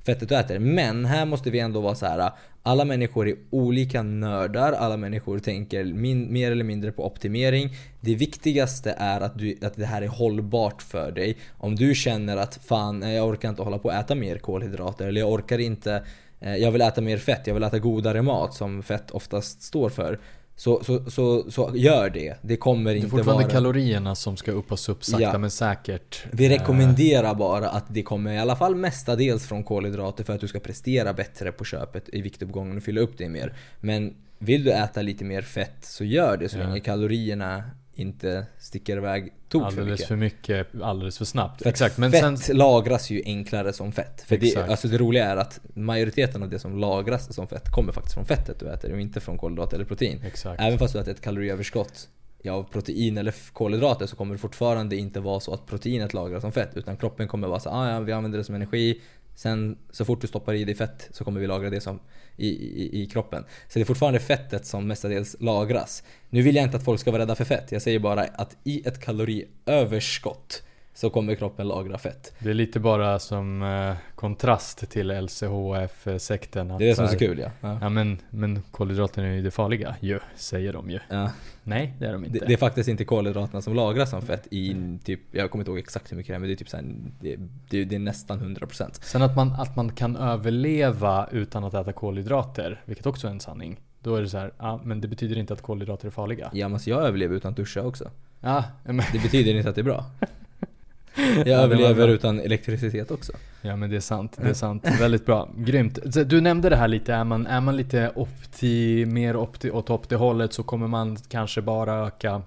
fettet du äter. Men här måste vi ändå vara så här alla människor är olika nördar, alla människor tänker min, mer eller mindre på optimering. Det viktigaste är att, du, att det här är hållbart för dig. Om du känner att fan, jag orkar inte hålla på att äta mer kolhydrater eller jag orkar inte jag vill äta mer fett, jag vill äta godare mat som fett oftast står för. Så, så, så, så gör det. Det kommer inte vara... Det är fortfarande kalorierna som ska uppas upp sakta ja. men säkert. Vi rekommenderar bara att det kommer i alla fall mestadels från kolhydrater för att du ska prestera bättre på köpet i viktuppgången och fylla upp dig mer. Men vill du äta lite mer fett så gör det så ja. länge kalorierna inte sticker iväg tok alldeles för mycket. för mycket, alldeles för snabbt. För Exakt, men fett sen... lagras ju enklare som fett. För det, alltså det roliga är att majoriteten av det som lagras som fett kommer faktiskt från fettet du äter och inte från kolhydrater eller protein. Exakt. Även fast du äter ett kaloriöverskott av protein eller kolhydrater så kommer det fortfarande inte vara så att proteinet lagras som fett. Utan kroppen kommer vara så ah, ja vi använder det som energi. Sen så fort du stoppar i dig fett så kommer vi lagra det som i, i, i kroppen. Så det är fortfarande fettet som mestadels lagras. Nu vill jag inte att folk ska vara rädda för fett. Jag säger bara att i ett kaloriöverskott så kommer kroppen lagra fett. Det är lite bara som eh, kontrast till LCHF-sekten. Det är det som är så kul ja. Ja, ja men, men kolhydraterna är ju det farliga ju, säger de ju. Ja. Nej, det är de inte. Det, det, är faktiskt inte kolhydraterna som lagras som fett i typ, jag kommer inte ihåg exakt hur mycket det är men det är typ såhär, det, det, det, är nästan 100%. Sen att man, att man kan överleva utan att äta kolhydrater, vilket också är en sanning. Då är det så här, ja men det betyder inte att kolhydrater är farliga. Ja men så jag överlever utan att duscha också. Ja, men... Det betyder inte att det är bra. Jag ja, överlever utan elektricitet också. Ja men det är sant, det är sant. Väldigt bra. Grymt. Du nämnde det här lite, är man, är man lite opti, mer opti, åt opti-hållet så kommer man kanske bara öka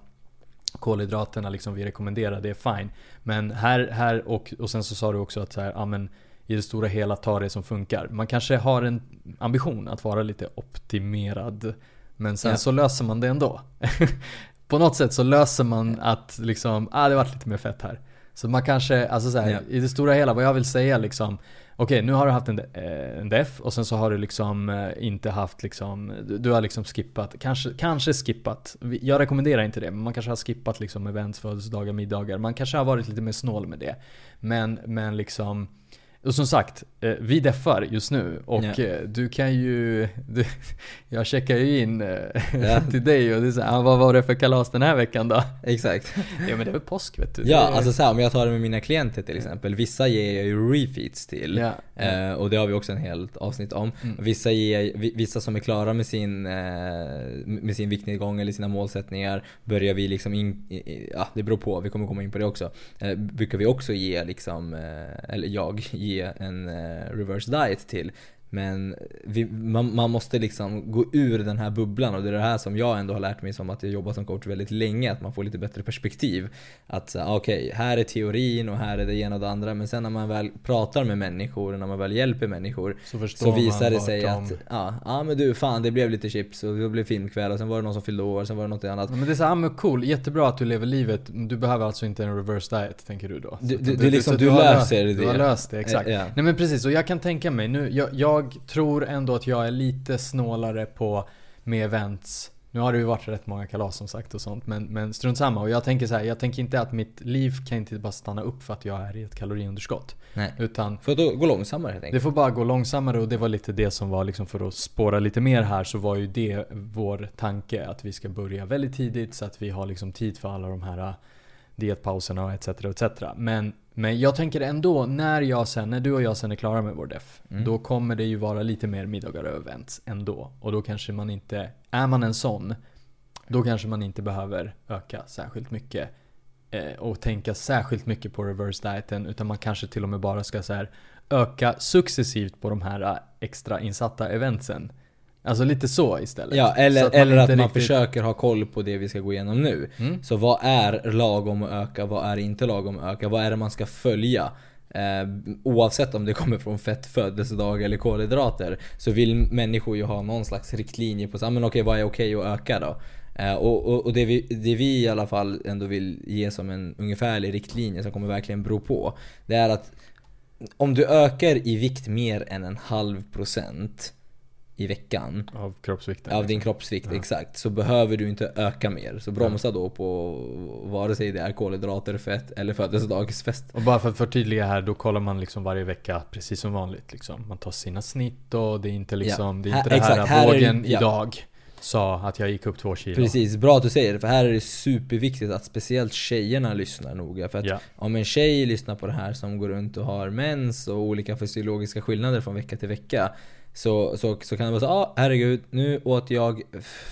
kolhydraterna liksom vi rekommenderar, det är fine. Men här, här och, och sen så sa du också att så här, ja, men i det stora hela ta det som funkar. Man kanske har en ambition att vara lite optimerad. Men sen ja. så löser man det ändå. På något sätt så löser man att liksom, ah det varit lite mer fett här. Så man kanske, alltså såhär, yeah. i det stora hela, vad jag vill säga liksom Okej, okay, nu har du haft en, eh, en def och sen så har du liksom eh, inte haft liksom Du har liksom skippat, kanske, kanske skippat. Jag rekommenderar inte det, men man kanske har skippat liksom events, födelsedagar, middagar. Man kanske har varit lite mer snål med det. Men, men liksom och som sagt, eh, vi deffar just nu och yeah. du kan ju... Du, jag checkar ju in yeah. till dig och du säger ah, vad var det för kalas den här veckan då? Exakt. ja men det är väl påsk vet du? Ja, alltså så här, om jag tar det med mina klienter till exempel. Vissa ger jag ju refeeds till. Yeah. och det har vi också en helt avsnitt om. Mm. Vissa, ger, vissa som är klara med sin, eh, med sin viktnedgång eller sina målsättningar börjar vi liksom in, ja det beror på, vi kommer komma in på det också. Eh, brukar vi också ge liksom, eller jag ge en eh, reverse diet till. Men vi, man, man, måste liksom gå ur den här bubblan och det är det här som jag ändå har lärt mig som att jag jobbat som coach väldigt länge, att man får lite bättre perspektiv. Att okej, okay, här är teorin och här är det ena och det andra, men sen när man väl pratar med människor, när man väl hjälper människor, så, så visar det sig att ja, ja men du fan det blev lite chips och det blev filmkväll och sen var det någon som fyllde år, sen var det något annat. Men det är så, men cool, jättebra att du lever livet, du behöver alltså inte en reverse diet tänker du då? Du, du, du, liksom, du, du löser det. Du har löst det, exakt. Ja. Nej men precis, och jag kan tänka mig nu, jag, jag tror ändå att jag är lite snålare på med events. Nu har det ju varit rätt många kalas som sagt och sånt men, men strunt samma. Och jag tänker så här, jag tänker inte att mitt liv kan inte bara stanna upp för att jag är i ett kaloriunderskott. Nej. Utan för att gå långsammare helt enkelt. Det får bara gå långsammare och det var lite det som var liksom för att spåra lite mer här så var ju det vår tanke att vi ska börja väldigt tidigt så att vi har liksom tid för alla de här dietpauserna och etc. etc. Men, men jag tänker ändå, när, jag sen, när du och jag sen är klara med vår def, mm. då kommer det ju vara lite mer middagar och events ändå. Och då kanske man inte, är man en sån, då kanske man inte behöver öka särskilt mycket eh, och tänka särskilt mycket på reverse dieten utan man kanske till och med bara ska så här, öka successivt på de här eh, extra insatta eventsen. Alltså lite så istället. Ja, eller att man, eller att man riktigt... försöker ha koll på det vi ska gå igenom nu. Mm. Så vad är lagom att öka? Vad är inte lagom att öka? Vad är det man ska följa? Eh, oavsett om det kommer från fett, födelsedag eller kolhydrater så vill människor ju ha någon slags riktlinje på så, men okej, vad är okej att öka då? Eh, och, och, och det, vi, det vi i alla fall ändå vill ge som en ungefärlig riktlinje som kommer verkligen bero på Det är att om du ökar i vikt mer än en halv procent i veckan Av kroppsvikten? Av din kroppsvikt, ja. exakt. Så behöver du inte öka mer. Så bromsa då på vare sig det är kolhydrater, fett eller födelsedagsfest. Och bara för att förtydliga här, då kollar man liksom varje vecka precis som vanligt. Liksom. Man tar sina snitt och det är inte liksom, ja. det är inte här, det här, vågen är, ja. idag sa att jag gick upp två kilo. Precis, bra att du säger det. För här är det superviktigt att speciellt tjejerna lyssnar noga. För att ja. om en tjej lyssnar på det här som går runt och har mens och olika fysiologiska skillnader från vecka till vecka så, så, så kan det vara så ah, herregud, nu åt jag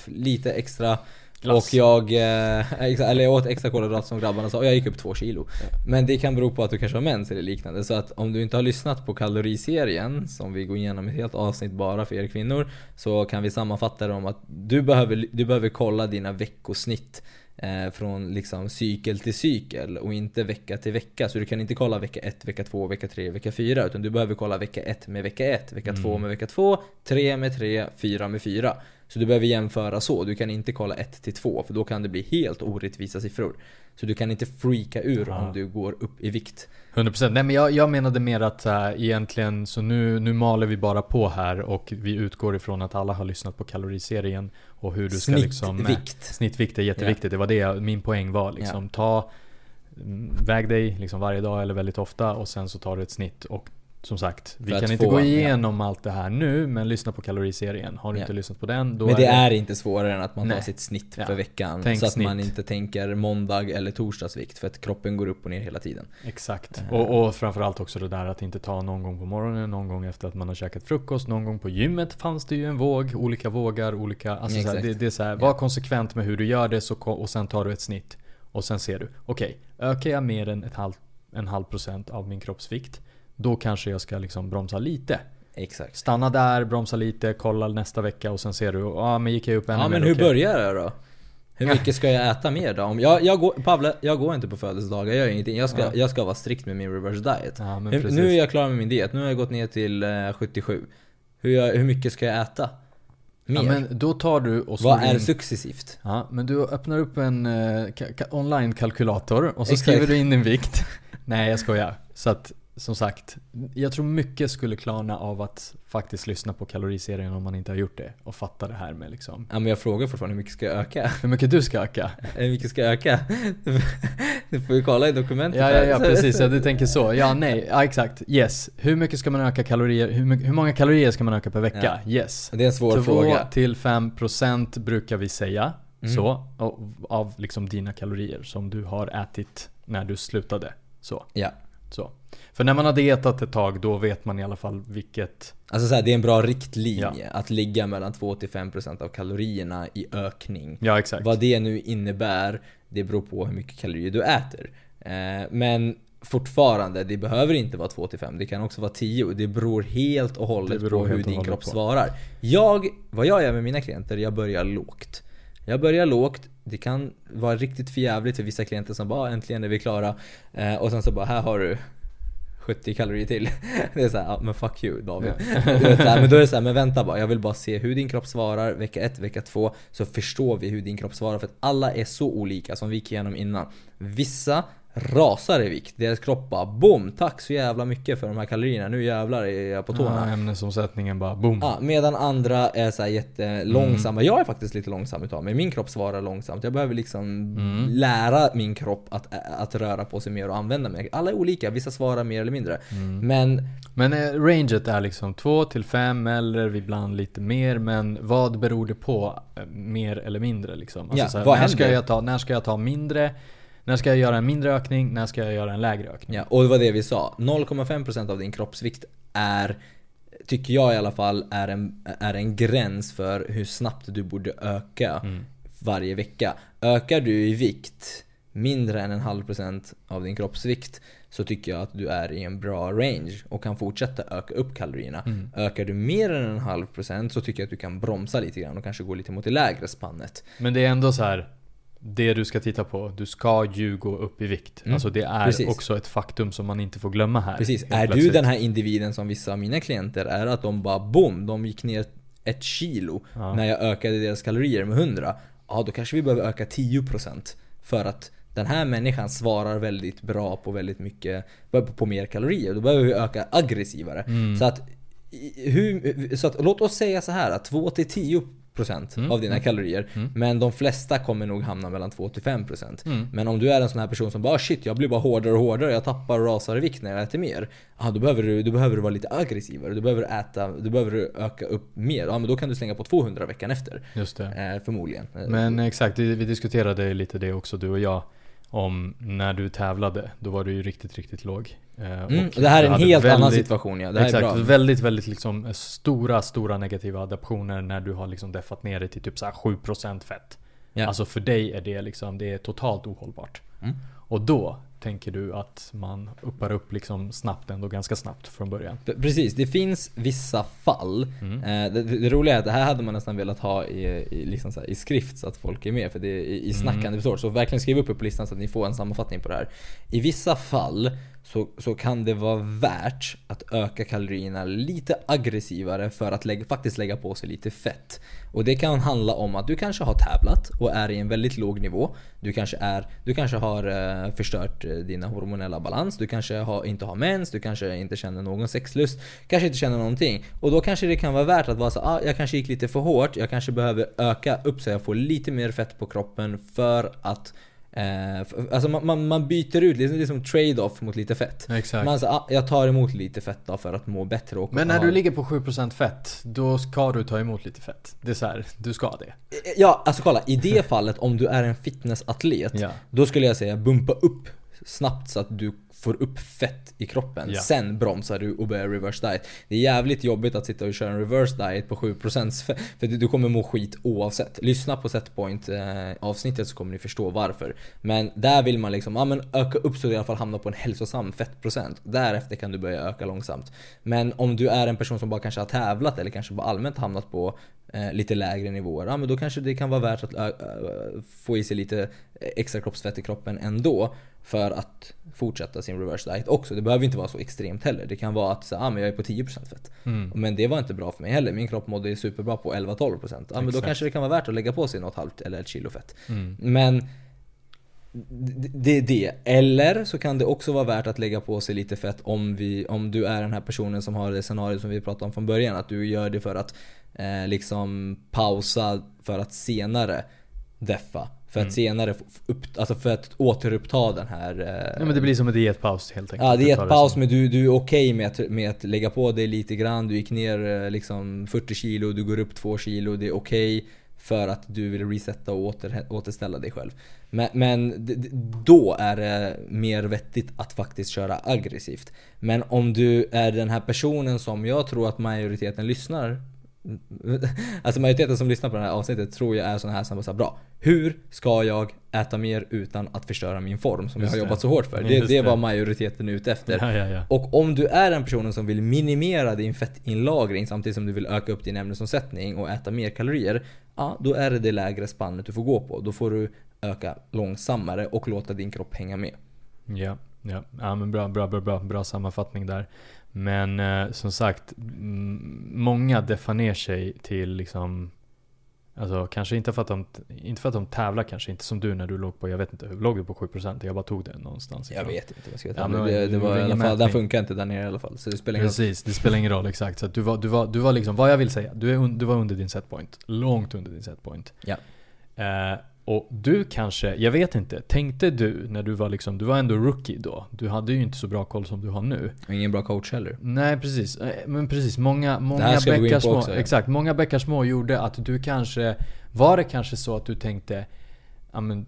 lite extra Glass. Och jag, eh, eller jag åt extra kolhydrater som grabbarna sa och jag gick upp två kilo. Ja. Men det kan bero på att du kanske har mens eller liknande. Så att om du inte har lyssnat på kaloriserien, som vi går igenom ett helt avsnitt bara för er kvinnor, så kan vi sammanfatta det om att du behöver, du behöver kolla dina veckosnitt eh, från liksom cykel till cykel och inte vecka till vecka. Så du kan inte kolla vecka 1, vecka 2, vecka 3, vecka 4 utan du behöver kolla vecka 1 med vecka 1, vecka 2 mm. med vecka 2, 3 med 3, 4 med 4. Så du behöver jämföra så. Du kan inte kolla 1 till 2 för då kan det bli helt orättvisa siffror. Så du kan inte freaka ur ja. om du går upp i vikt. 100% Nej men jag, jag menade mer att äh, egentligen så nu, nu maler vi bara på här och vi utgår ifrån att alla har lyssnat på kaloriserien och hur du ska liksom... Snittvikt. Snittvikt är jätteviktigt. Ja. Det var det min poäng var liksom. Ja. Ta mm, Väg dig liksom varje dag eller väldigt ofta och sen så tar du ett snitt och som sagt, vi kan inte få, gå igenom ja. allt det här nu, men lyssna på kaloriserien. Har du ja. inte lyssnat på den, då Men det är, det... är inte svårare än att man Nej. tar sitt snitt ja. för veckan. Tänk så att snitt. man inte tänker måndag eller torsdagsvikt, för att kroppen går upp och ner hela tiden. Exakt. Uh. Och, och framförallt också det där att inte ta någon gång på morgonen, någon gång efter att man har käkat frukost, någon gång på gymmet fanns det ju en våg, olika vågar, olika... Alltså så här, det, det, är så här, var konsekvent med hur du gör det så, och sen tar du ett snitt. Och sen ser du, okej, okay, ökar jag mer än ett halv, en halv procent av min kroppsvikt då kanske jag ska liksom bromsa lite. Exakt. Stanna där, bromsa lite, kolla nästa vecka och sen ser du, ja ah, men gick jag upp ännu Ja men hur okay. börjar det då? Hur mycket ska jag äta mer då? Om jag, jag går, Pavle, jag går inte på födelsedagar, jag gör ingenting. Jag ska, ja. jag ska vara strikt med min reverse diet. Ja, nu är jag klar med min diet, nu har jag gått ner till eh, 77. Hur, jag, hur mycket ska jag äta? Mer? Ja, men då tar du och Vad är in... successivt? Ja, men du öppnar upp en eh, online-kalkylator och så Exakt. skriver du in din vikt. Nej jag skojar. Så att som sagt, jag tror mycket skulle klarna av att faktiskt lyssna på kaloriserien om man inte har gjort det och fatta det här med liksom. Ja men jag frågar fortfarande hur mycket ska jag öka? Hur mycket du ska öka? Hur mycket ska jag öka? Du får ju kolla i dokumentet Ja, ja, ja precis, ja, du tänker så. Ja, nej, ja, exakt. Yes. Hur mycket ska man öka kalorier? Hur, hur många kalorier ska man öka per vecka? Ja. Yes. Det är en svår 2 fråga. 2-5% brukar vi säga. Mm. Så, av liksom dina kalorier som du har ätit när du slutade. Så. Ja. Så. För när man har dietat ett tag, då vet man i alla fall vilket... Alltså så här, det är en bra riktlinje ja. att ligga mellan 2-5% av kalorierna i ökning. Ja, exakt. Vad det nu innebär, det beror på hur mycket kalorier du äter. Eh, men fortfarande, det behöver inte vara 2-5, det kan också vara 10. Det beror helt och hållet på hur din kropp på. svarar. Jag, vad jag gör med mina klienter, jag börjar lågt. Jag börjar lågt, det kan vara riktigt förjävligt för vissa klienter som bara "Ah, äntligen är vi klara. Eh, och sen så bara här har du 70 kalorier till. Det är såhär, ja men fuck you David. Du vet, så här, men då är det såhär, men vänta bara. Jag vill bara se hur din kropp svarar vecka 1, vecka 2. Så förstår vi hur din kropp svarar. För att alla är så olika som vi gick igenom innan. Vissa rasar i vikt. Deras kropp bara boom, tack så jävla mycket för de här kalorierna. Nu jävlar är jag på tårna. Ja, ämnesomsättningen bara boom. Ja, medan andra är så här jättelångsamma. Jag är faktiskt lite långsam utav mig. Min kropp svarar långsamt. Jag behöver liksom Mm. lära min kropp att, att röra på sig mer och använda mer. Alla är olika, vissa svarar mer eller mindre. Men Men eh, ranget är liksom 2 till 5 eller ibland lite mer. Men vad beror det på? eh, Mer eller mindre liksom? Alltså Ja, här, när, ska jag ta, när ska jag ta mindre? När ska jag göra en mindre ökning? När ska jag göra en lägre ökning? Ja, och det var det vi sa. 0,5% av din kroppsvikt är, tycker jag i alla fall, är en, är en gräns för hur snabbt du borde öka varje vecka. Ökar du i vikt mindre än en halv procent av din kroppsvikt så tycker jag att du är i en bra range och kan fortsätta öka upp kalorierna. Ökar du mer än en halv procent så tycker jag att du kan bromsa lite grann och kanske gå lite mot det lägre spannet. Men det är ändå så här. Det du ska titta på, du ska ju gå upp i vikt. Mm, Alltså det är precis. också ett faktum som man inte får glömma här. Precis. Är du plötsligt. den här individen som vissa av mina klienter är att de bara boom, de gick ner ett kilo Ja. när jag ökade deras kalorier med 100. Ja, då kanske vi behöver öka 10% för att den här människan svarar väldigt bra på väldigt mycket, på, mer kalorier. Då behöver vi öka aggressivare. Mm. Så att, hur, så att, låt oss säga så här att 2-10% Mm, av dina mm, kalorier. mm. Men de flesta kommer nog hamna mellan 2-5%. Mm. Men om du är en sån här person som bara "Ah, shit, jag blir bara hårdare och hårdare, jag tappar och rasar i vikt när jag äter mer. Ja, då behöver du, då behöver du vara lite aggressivare, du behöver äta, du behöver öka upp mer. Ja, men då kan du slänga på 200 veckan efter. Just det. Eh, förmodligen. Eh, Men exakt, vi vi diskuterade lite det också du och jag. Om när du tävlade, då var du ju riktigt, riktigt låg. Eh, mm, det här är en helt annan väldigt- situation ja. Det här Exakt, är bra. väldigt, väldigt liksom eh, stora, stora negativa adaptioner när du har liksom deffat ner det till typ så här 7% fett. Ja. Alltså för dig är det liksom, det är totalt ohållbart. Mm. Och då tänker du att man uppar upp liksom snabbt ändå, ganska snabbt från början. Precis, det finns vissa fall. Mm. Eh, det, det, roliga är att det här hade man nästan velat ha i, i, liksom här, i skrift så att folk är med. För det är i, i snackande Mm. Så verkligen skriv upp det på listan så att ni får en sammanfattning på det här. I vissa fall så, så kan det vara värt att öka kalorierna lite aggressivare för att lägga, faktiskt lägga på sig lite fett. Och det kan handla om att du kanske har tävlat och är i en väldigt låg nivå. Du kanske, är, du kanske har eh, förstört eh, dina hormonella balans. Du kanske har, inte har mens. Du kanske inte känner någon sexlust. Kanske inte känner någonting. Och då kanske det kan vara värt att vara så ah, jag kanske gick lite för hårt. Jag kanske behöver öka upp så jag får lite mer fett på kroppen för att Eh, alltså man, man, man byter ut, liksom, liksom trade-off mot lite fett. Exakt. Man säger ah, jag tar emot lite fett då för att må bättre och Men när ha- du ligger på 7% fett, då ska du ta emot lite fett. Det är så här, du ska det. Ja, alltså kolla. I det fallet, om du är en fitnessatlet, Ja. då skulle jag säga bumpa upp snabbt så att du får upp fett i kroppen. Ja. Sen bromsar du och börjar reverse diet. Det är jävligt jobbigt att sitta och köra en reverse diet på 7% fett, för du kommer må skit oavsett. Lyssna på setpoint eh, avsnittet så kommer ni förstå varför. Men där vill man liksom, ja men öka upp så du i alla fall hamnar på en hälsosam fettprocent. Därefter kan du börja öka långsamt. Men om du är en person som bara kanske har tävlat eller kanske bara allmänt hamnat på eh, lite lägre nivåer, ja men då kanske det kan vara värt att ö, få i sig lite extra kroppsfett i kroppen ändå. För att fortsätta sin reverse diet också. Det behöver inte vara så extremt heller. Det kan vara att så, ah, men jag är på 10% fett. Mm. Men det var inte bra för mig heller. Min kropp mådde superbra på 11-12%. Ja, men då kanske det kan vara värt att lägga på sig något halvt eller ett kilo fett. Mm. Men det är det. Eller så kan det också vara värt att lägga på sig lite fett om, vi, om du är den här personen som har det scenario som vi pratade om från början. Att du gör det för att eh, liksom pausa för att senare deffa. För Mm. att senare få upp, alltså för att återuppta den här... Eh, Ja men det blir som en dietpaus helt enkelt. Ja, det Du är tar ett paus som- men du, du är okej med, att, med att lägga på dig lite grann. Du gick ner eh, liksom 40 kilo, du går upp 2 kilo. Det är okej för att du vill resetta och åter, återställa dig själv. Men, men då är det mer vettigt att faktiskt köra aggressivt. Men om du är den här personen som jag tror att majoriteten lyssnar Alltså majoriteten som lyssnar på det här avsnittet tror jag är sådana här som bara så här, bra. Hur ska jag äta mer utan att förstöra min form som Just jag har det. jobbat så hårt för? Det, Just det det. vad majoriteten ute efter. Ja, ja, ja. Och om du är en person som vill minimera din fettinlagring samtidigt som du vill öka upp din ämnesomsättning och äta mer kalorier. Ja, då är det det lägre spannet du får gå på. Då får du öka långsammare och låta din kropp hänga med. Ja, ja. ja men bra, bra, bra, bra, bra sammanfattning där. Men eh, som sagt, många deffar ner sig till liksom Alltså kanske inte för, att de, inte för att de tävlar kanske, inte som du när du låg på, jag vet inte, hur låg du på 7%? Jag bara tog det någonstans Jag ifrån. vet inte vad jag ska Ja, men det, det var i alla fall, den funkar inte där nere i alla fall. Så det spelar ingen roll. Precis, det spelar ingen roll exakt. Så du, var, du, var, du var liksom, vad jag vill säga, du, är un, du var under din setpoint. Långt under din setpoint. Ja. Eh, och du kanske, jag vet inte, tänkte du när du var liksom, du var ändå rookie då. Du hade ju inte så bra koll som du har nu. Och ingen bra coach heller. Nej precis, Eh, men precis. Många, många bäckar små, också, ja. exakt. Många bäckar små gjorde att du kanske, var det kanske så att du tänkte, ja men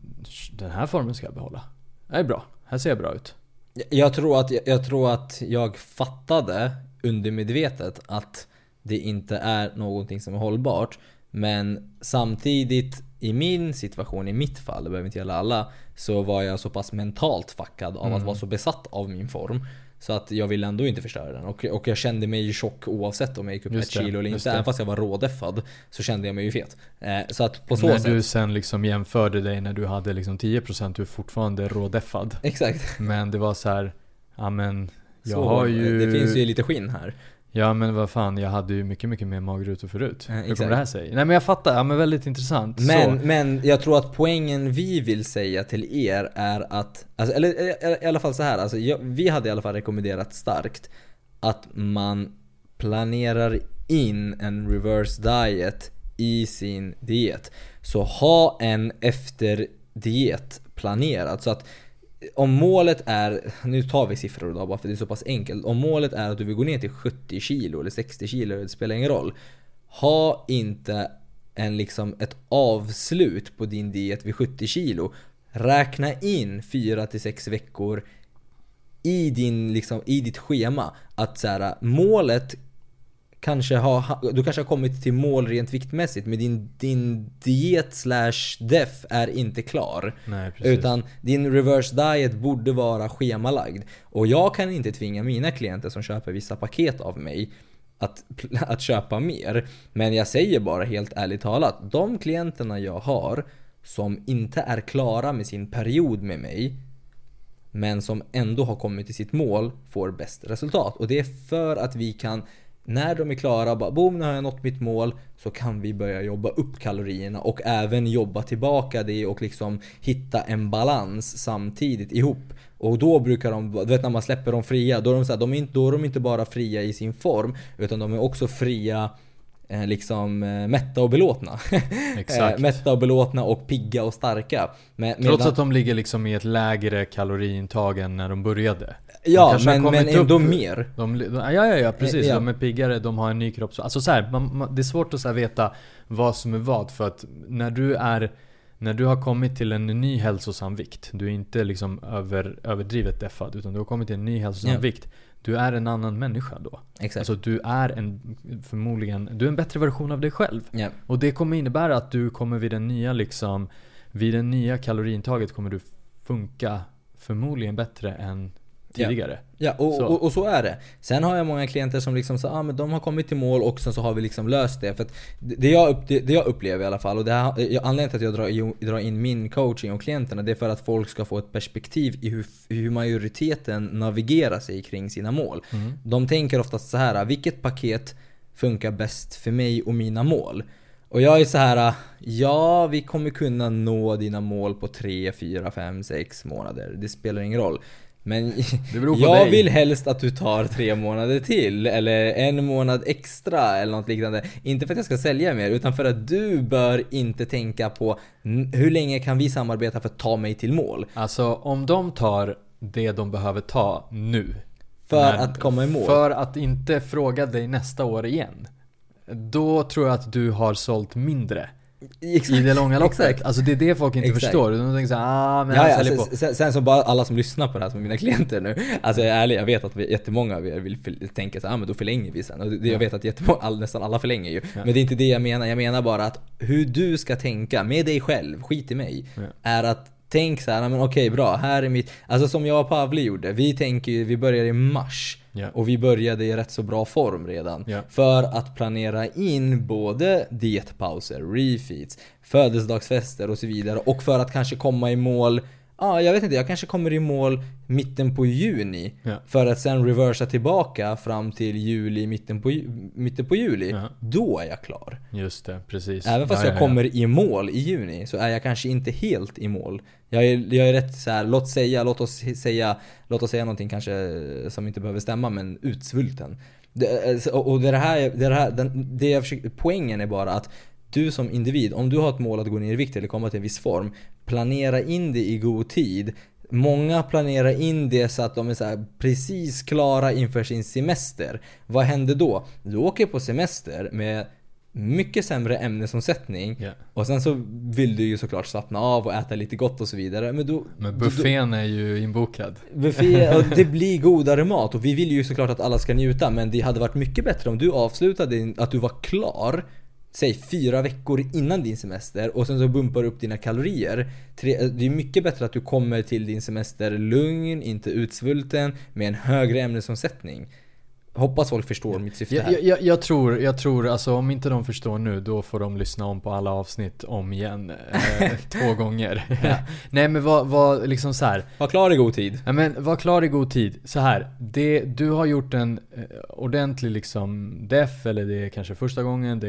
den här formen ska jag behålla. Det är bra, här ser jag bra ut. Jag- Jag tror att jag, jag, tror att jag fattade undermedvetet att det inte är någonting som är hållbart. Men samtidigt i min situation, i mitt fall, det behöver inte gälla alla, så var jag så pass mentalt fuckad av att vara så besatt av min form. Så att jag ville ändå inte förstöra den. Och, och jag kände mig tjock oavsett om jag gick upp Just ett det, kilo eller inte. det. Även fast jag var rådeffad så kände jag mig ju fet. Eh, så att på så när sätt... du sen liksom jämförde dig när du hade liksom 10% du är fortfarande rådeffad. Exakt. Men det var så här, ja men jag Så, har ju... Det finns ju lite skinn här. Ja men vad fan, jag hade ju mycket, mycket mer magrutor förut. Ja, Hur exakt. kommer det här sig? Nej men jag fattar, ja men väldigt intressant. Men, så. men jag tror att poängen vi vill säga till er är att, alltså, eller eller i alla fall så här, alltså, jag, vi hade i alla fall rekommenderat starkt att man planerar in en reverse diet i sin diet. Så ha en efterdiet planerad. Så att om målet är, nu tar vi siffror idag bara för det är så pass enkelt. Om målet är att du vill gå ner till 70 kilo eller 60 kilo, det spelar ingen roll. Ha inte en liksom ett avslut på din diet vid 70 kilo. Räkna in 4 till 6 veckor i, din, liksom, i ditt schema. Att så här, målet kanske har, du kanske har kommit till mål rent viktmässigt men din, din diet slash def är inte klar. Nej. Utan din reverse diet borde vara schemalagd. Och jag kan inte tvinga mina klienter som köper vissa paket av mig att, att köpa mer. Men jag säger bara helt ärligt talat, de klienterna jag har som inte är klara med sin period med mig men som ändå har kommit till sitt mål får bäst resultat. Och det är för att vi kan när de är klara, bara boom, nu har jag nått mitt mål. Så kan vi börja jobba upp kalorierna och även jobba tillbaka det och liksom hitta en balans samtidigt ihop. Och då brukar de, du vet när man släpper dem fria, då är de, så här, de är inte, då är de inte bara fria i sin form. Utan de är också fria eh, liksom eh, mätta och belåtna. Exakt. Eh, mätta och belåtna och pigga och starka. Men, Trots medan- att de ligger liksom i ett lägre kaloriintag än när de började. Ja, men, men ändå upp- mer. De, de, ja, ja, ja, precis. Ja. De är piggare, de har en ny kropp. Alltså så här, man, man, det är svårt att så veta vad som är vad. För att när du är när du har kommit till en ny hälsosam vikt, du är inte liksom över, överdrivet deffad, utan du har kommit till en ny hälsosam Ja. vikt. Du är en annan människa då. Exakt. Alltså du är en, förmodligen, du är en bättre version av dig själv. ja. Och det kommer innebära att du kommer vid den nya liksom, vid det nya kaloriintaget kommer du funka förmodligen bättre än tidigare. Ja, och Så. Och, och så är det. Sen har jag många klienter som liksom så, ah, men de har kommit till mål och sen så har vi liksom löst det. För det, jag, upp, det, det jag upplever i alla fall, och det här, jag- anledningen till att jag drar, drar in min coaching och klienterna, det är för att folk ska få ett perspektiv i hur, hur majoriteten navigerar sig kring sina mål. Mm. De tänker oftast så här, vilket paket funkar bäst för mig och mina mål? Och jag är så här, ja vi kommer kunna nå dina mål på 3, 4, 5, 6 månader. Det spelar ingen roll. Men jag dig. vill helst att du tar tre månader till, eller en månad extra eller något liknande. Inte för att jag ska sälja mer, utan för att du bör inte tänka på "N- hur länge kan vi samarbeta för att ta mig till mål? Alltså om de tar det de behöver ta nu. För att komma i mål. För att inte fråga dig nästa år igen. Då tror jag att du har sålt mindre I det långa loppet. Exakt. Alltså det är det folk inte Exakt. förstår. De tänker såhär, ah men Ja, ja, säljer på. sen, sen, sen så bara alla som lyssnar på det här som är mina klienter nu Alltså jag är ärlig, jag vet att vi, jättemånga av er vill tänka så ah, men då förlänger vi sen och det, Jag vet att jättemånga, all, nästan alla förlänger ju Ja. Men det är inte det jag menar, jag menar bara att hur du ska tänka med dig själv, skit i mig. Är att tänk så här, "Ah, men okej bra, här är mitt Alltså som jag och Pavli gjorde, vi tänker ju, vi börjar i mars Ja. och vi började i rätt så bra form redan. Ja. För att planera in både dietpauser, refeeds, födelsedagsfester och så vidare. Och för att kanske komma i mål, ja jag vet inte, jag kanske kommer i mål mitten på juni. Ja. För att sen reversa tillbaka fram till juli, mitten på, mitten på juli. Ja. Då är jag klar. Just det, precis. Även fast Ja, jag ja, ja. kommer i mål i juni så är jag kanske inte helt i mål. Jag är, jag är rätt så här, låt säga, låt oss säga, låt oss säga någonting kanske som inte behöver stämma men utsvulten. Det, och och det är det här, det, är det, här den, det jag försöker, poängen är bara att du som individ, om du har ett mål att gå ner i vikt eller komma till en viss form, planera in det i god tid. Många planerar in det så att de är precis klara inför sin semester. Vad händer då? Du åker på semester med mycket sämre ämnesomsättning Ja. och sen så vill du ju såklart slappna av och äta lite gott och så vidare. Men då... Men då- buffén är ju inbokad. Buffé, och det blir godare mat och vi vill ju såklart att alla ska njuta men det hade varit mycket bättre om du avslutade att du var klar Säg fyra veckor innan din semester och sen så bumpar du upp dina kalorier. Eh, det är mycket bättre att du kommer till din semester lugn, inte utsvulten, med en högre ämnesomsättning. Hoppas folk förstår mitt syfte här. jag, jag, jag tror, jag tror, alltså om inte de förstår nu, då får de lyssna om på alla avsnitt om igen. Eh, två gånger. Nej men vad, vad liksom så här. Var klar i god tid. Ja, men var klar i god tid. Så här, det, du har gjort en eh, ordentlig liksom def, eller det är kanske första gången, det,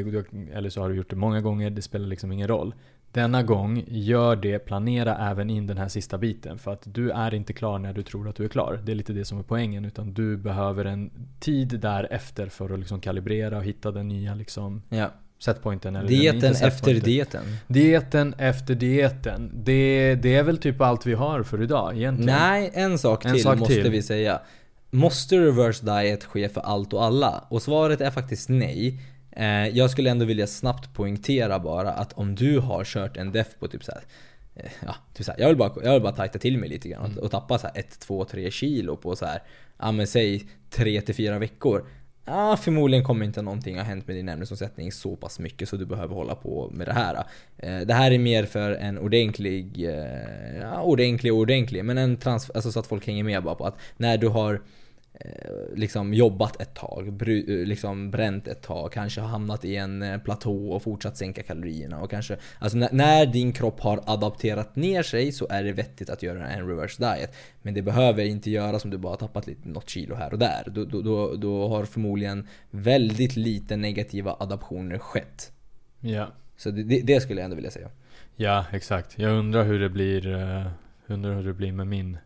eller så har du gjort det många gånger, det spelar liksom ingen roll. Denna gång, gör det, planera även in den här sista biten. För att du är inte klar när du tror att du är klar. Det är lite det som är poängen. Utan du behöver en tid därefter för att liksom kalibrera och hitta den nya liksom Ja. setpointen. Eller Dieten efter dieten. Dieten efter dieten. Det, det är väl typ allt vi har för idag egentligen. Nej, en sak En till sak måste till. vi säga. Måste reverse diet ske för allt och alla? Och svaret är faktiskt nej. Eh, jag skulle ändå vilja snabbt poängtera bara att om du har kört en def på typ så här, eh, ja, typ så här, jag vill bara, jag vill bara tajta till mig lite grann och, och tappa så här 1, 2, 3 kilo på så här, ja men säg 3 till 4 veckor. Ja, förmodligen kommer inte någonting ha hänt med din ämnesomsättning så pass mycket så du behöver hålla på med det här. Eh, Det här är mer för en ordentlig, ja, ordentlig ordentlig, men en trans, alltså så att folk hänger med bara på att när du har liksom jobbat ett tag, bry, eh, liksom bränt ett tag, kanske hamnat i en eh, platå och fortsatt sänka kalorierna och kanske, alltså när, när din kropp har adapterat ner sig så är det vettigt att göra en reverse diet. Men det behöver inte göras om du bara tappat lite, något kilo här och där. Då, då, då, då har förmodligen väldigt lite negativa adaptioner skett. Ja. Så det, det, skulle jag ändå vilja säga. Ja, exakt. Jag undrar hur det blir, eh, undrar hur det blir med min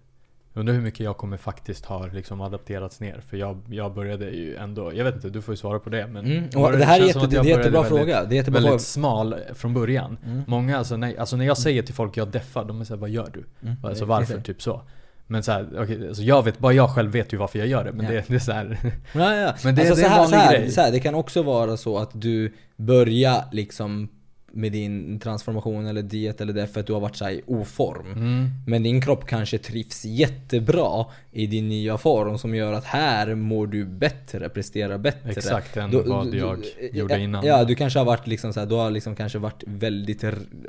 Undrar hur mycket jag kommer faktiskt ha liksom adapterats ner. För jag, jag började ju ändå, jag vet inte, du får ju svara på det. Men Mm. Och det här är, jätte, det är jag jättebra väldigt- fråga. Det är jättebra Väldigt fråga. smal från början. Mm. Många, alltså när, alltså när jag säger till folk jag deffar, de är såhär, vad gör du? Mm. Alltså Det- varför? det- Typ så. Men så här, okej, alltså jag vet, bara jag själv vet ju varför jag gör det. Men Ja. det, det är så här, Ja, ja. Men det- alltså, det är så en vanlig så här, grej. Så här, det kan också vara så att du börjar liksom med din transformation eller diet eller det för att du har varit så i oform. mm, Men din kropp kanske trivs jättebra i din nya form som gör att här mår du bättre, presterar bättre. exakt än Då- vad du- jag du- gjorde ja, innan. Ja, du kanske har varit liksom så här, du har liksom kanske varit väldigt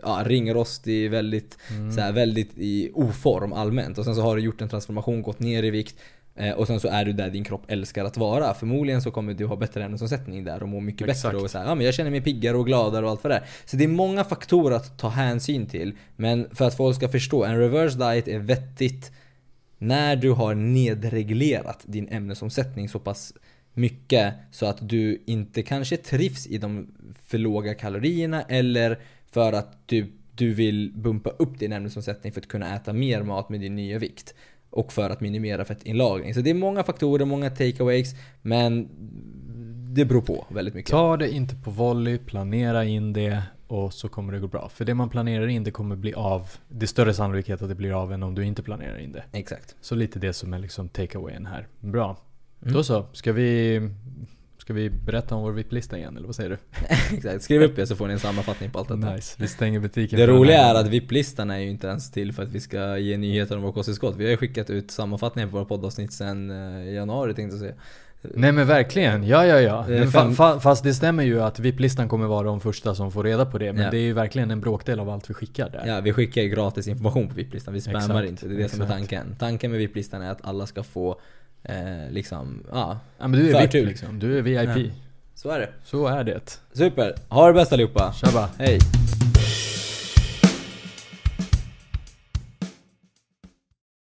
ja, ringrostig, väldigt, Mm. så här, väldigt i oform allmänt. Och sen så har du gjort en transformation, gått ner i vikt. Eh, och sen så är du där din kropp älskar att vara. Förmodligen så kommer du ha bättre ämnesomsättning där och må mycket Exakt. bättre. Och så här, ja, men jag känner mig piggare och gladare och allt vad det. Så det är många faktorer att ta hänsyn till. Men för att folk ska förstå, en reverse diet är vettigt när du har nedreglerat din ämnesomsättning så pass mycket så att du inte kanske trivs i de för låga kalorierna eller för att du, du vill bumpa upp din ämnesomsättning för att kunna äta mer mat med din nya vikt. Och för att minimera fettinlagring. Så det är många faktorer, många takeaways, men det beror på väldigt mycket. Ta det inte på volley, planera in det och så kommer det gå bra. För det man planerar in det kommer bli av. Det är större sannolikhet att det blir av än om du inte planerar in det. Exakt. Så lite det som är liksom takeawayen här. Bra. Mm. Då så. Ska vi, Ska vi berätta om vår VIP-lista igen eller vad säger du? Exakt, skriv upp det så får ni en sammanfattning på allt detta. Nice, vi stänger butiken Det roliga är att VIP-listan är ju inte ens till för att vi ska ge nyheter om våra kosttillskott. Vi har ju skickat ut sammanfattningar på våra poddavsnitt sen eh, januari tänkte jag säga. Nej men verkligen, ja ja ja. Fem- fa- fa- fast det stämmer ju att VIP-listan kommer vara de första som får reda på det. Men Ja. det är ju verkligen en bråkdel av allt vi skickar där. Ja, vi skickar ju gratis information på VIP-listan. Vi spammar Exakt, inte. Det är det som är exakt. tanken. Tanken med VIP-listan är att alla ska få eh, liksom, ja, Ja men du är. VIP liksom, du är VIP. så är det. Så är det. Super. Ha det bäst allihopa. Tjaba. Hej.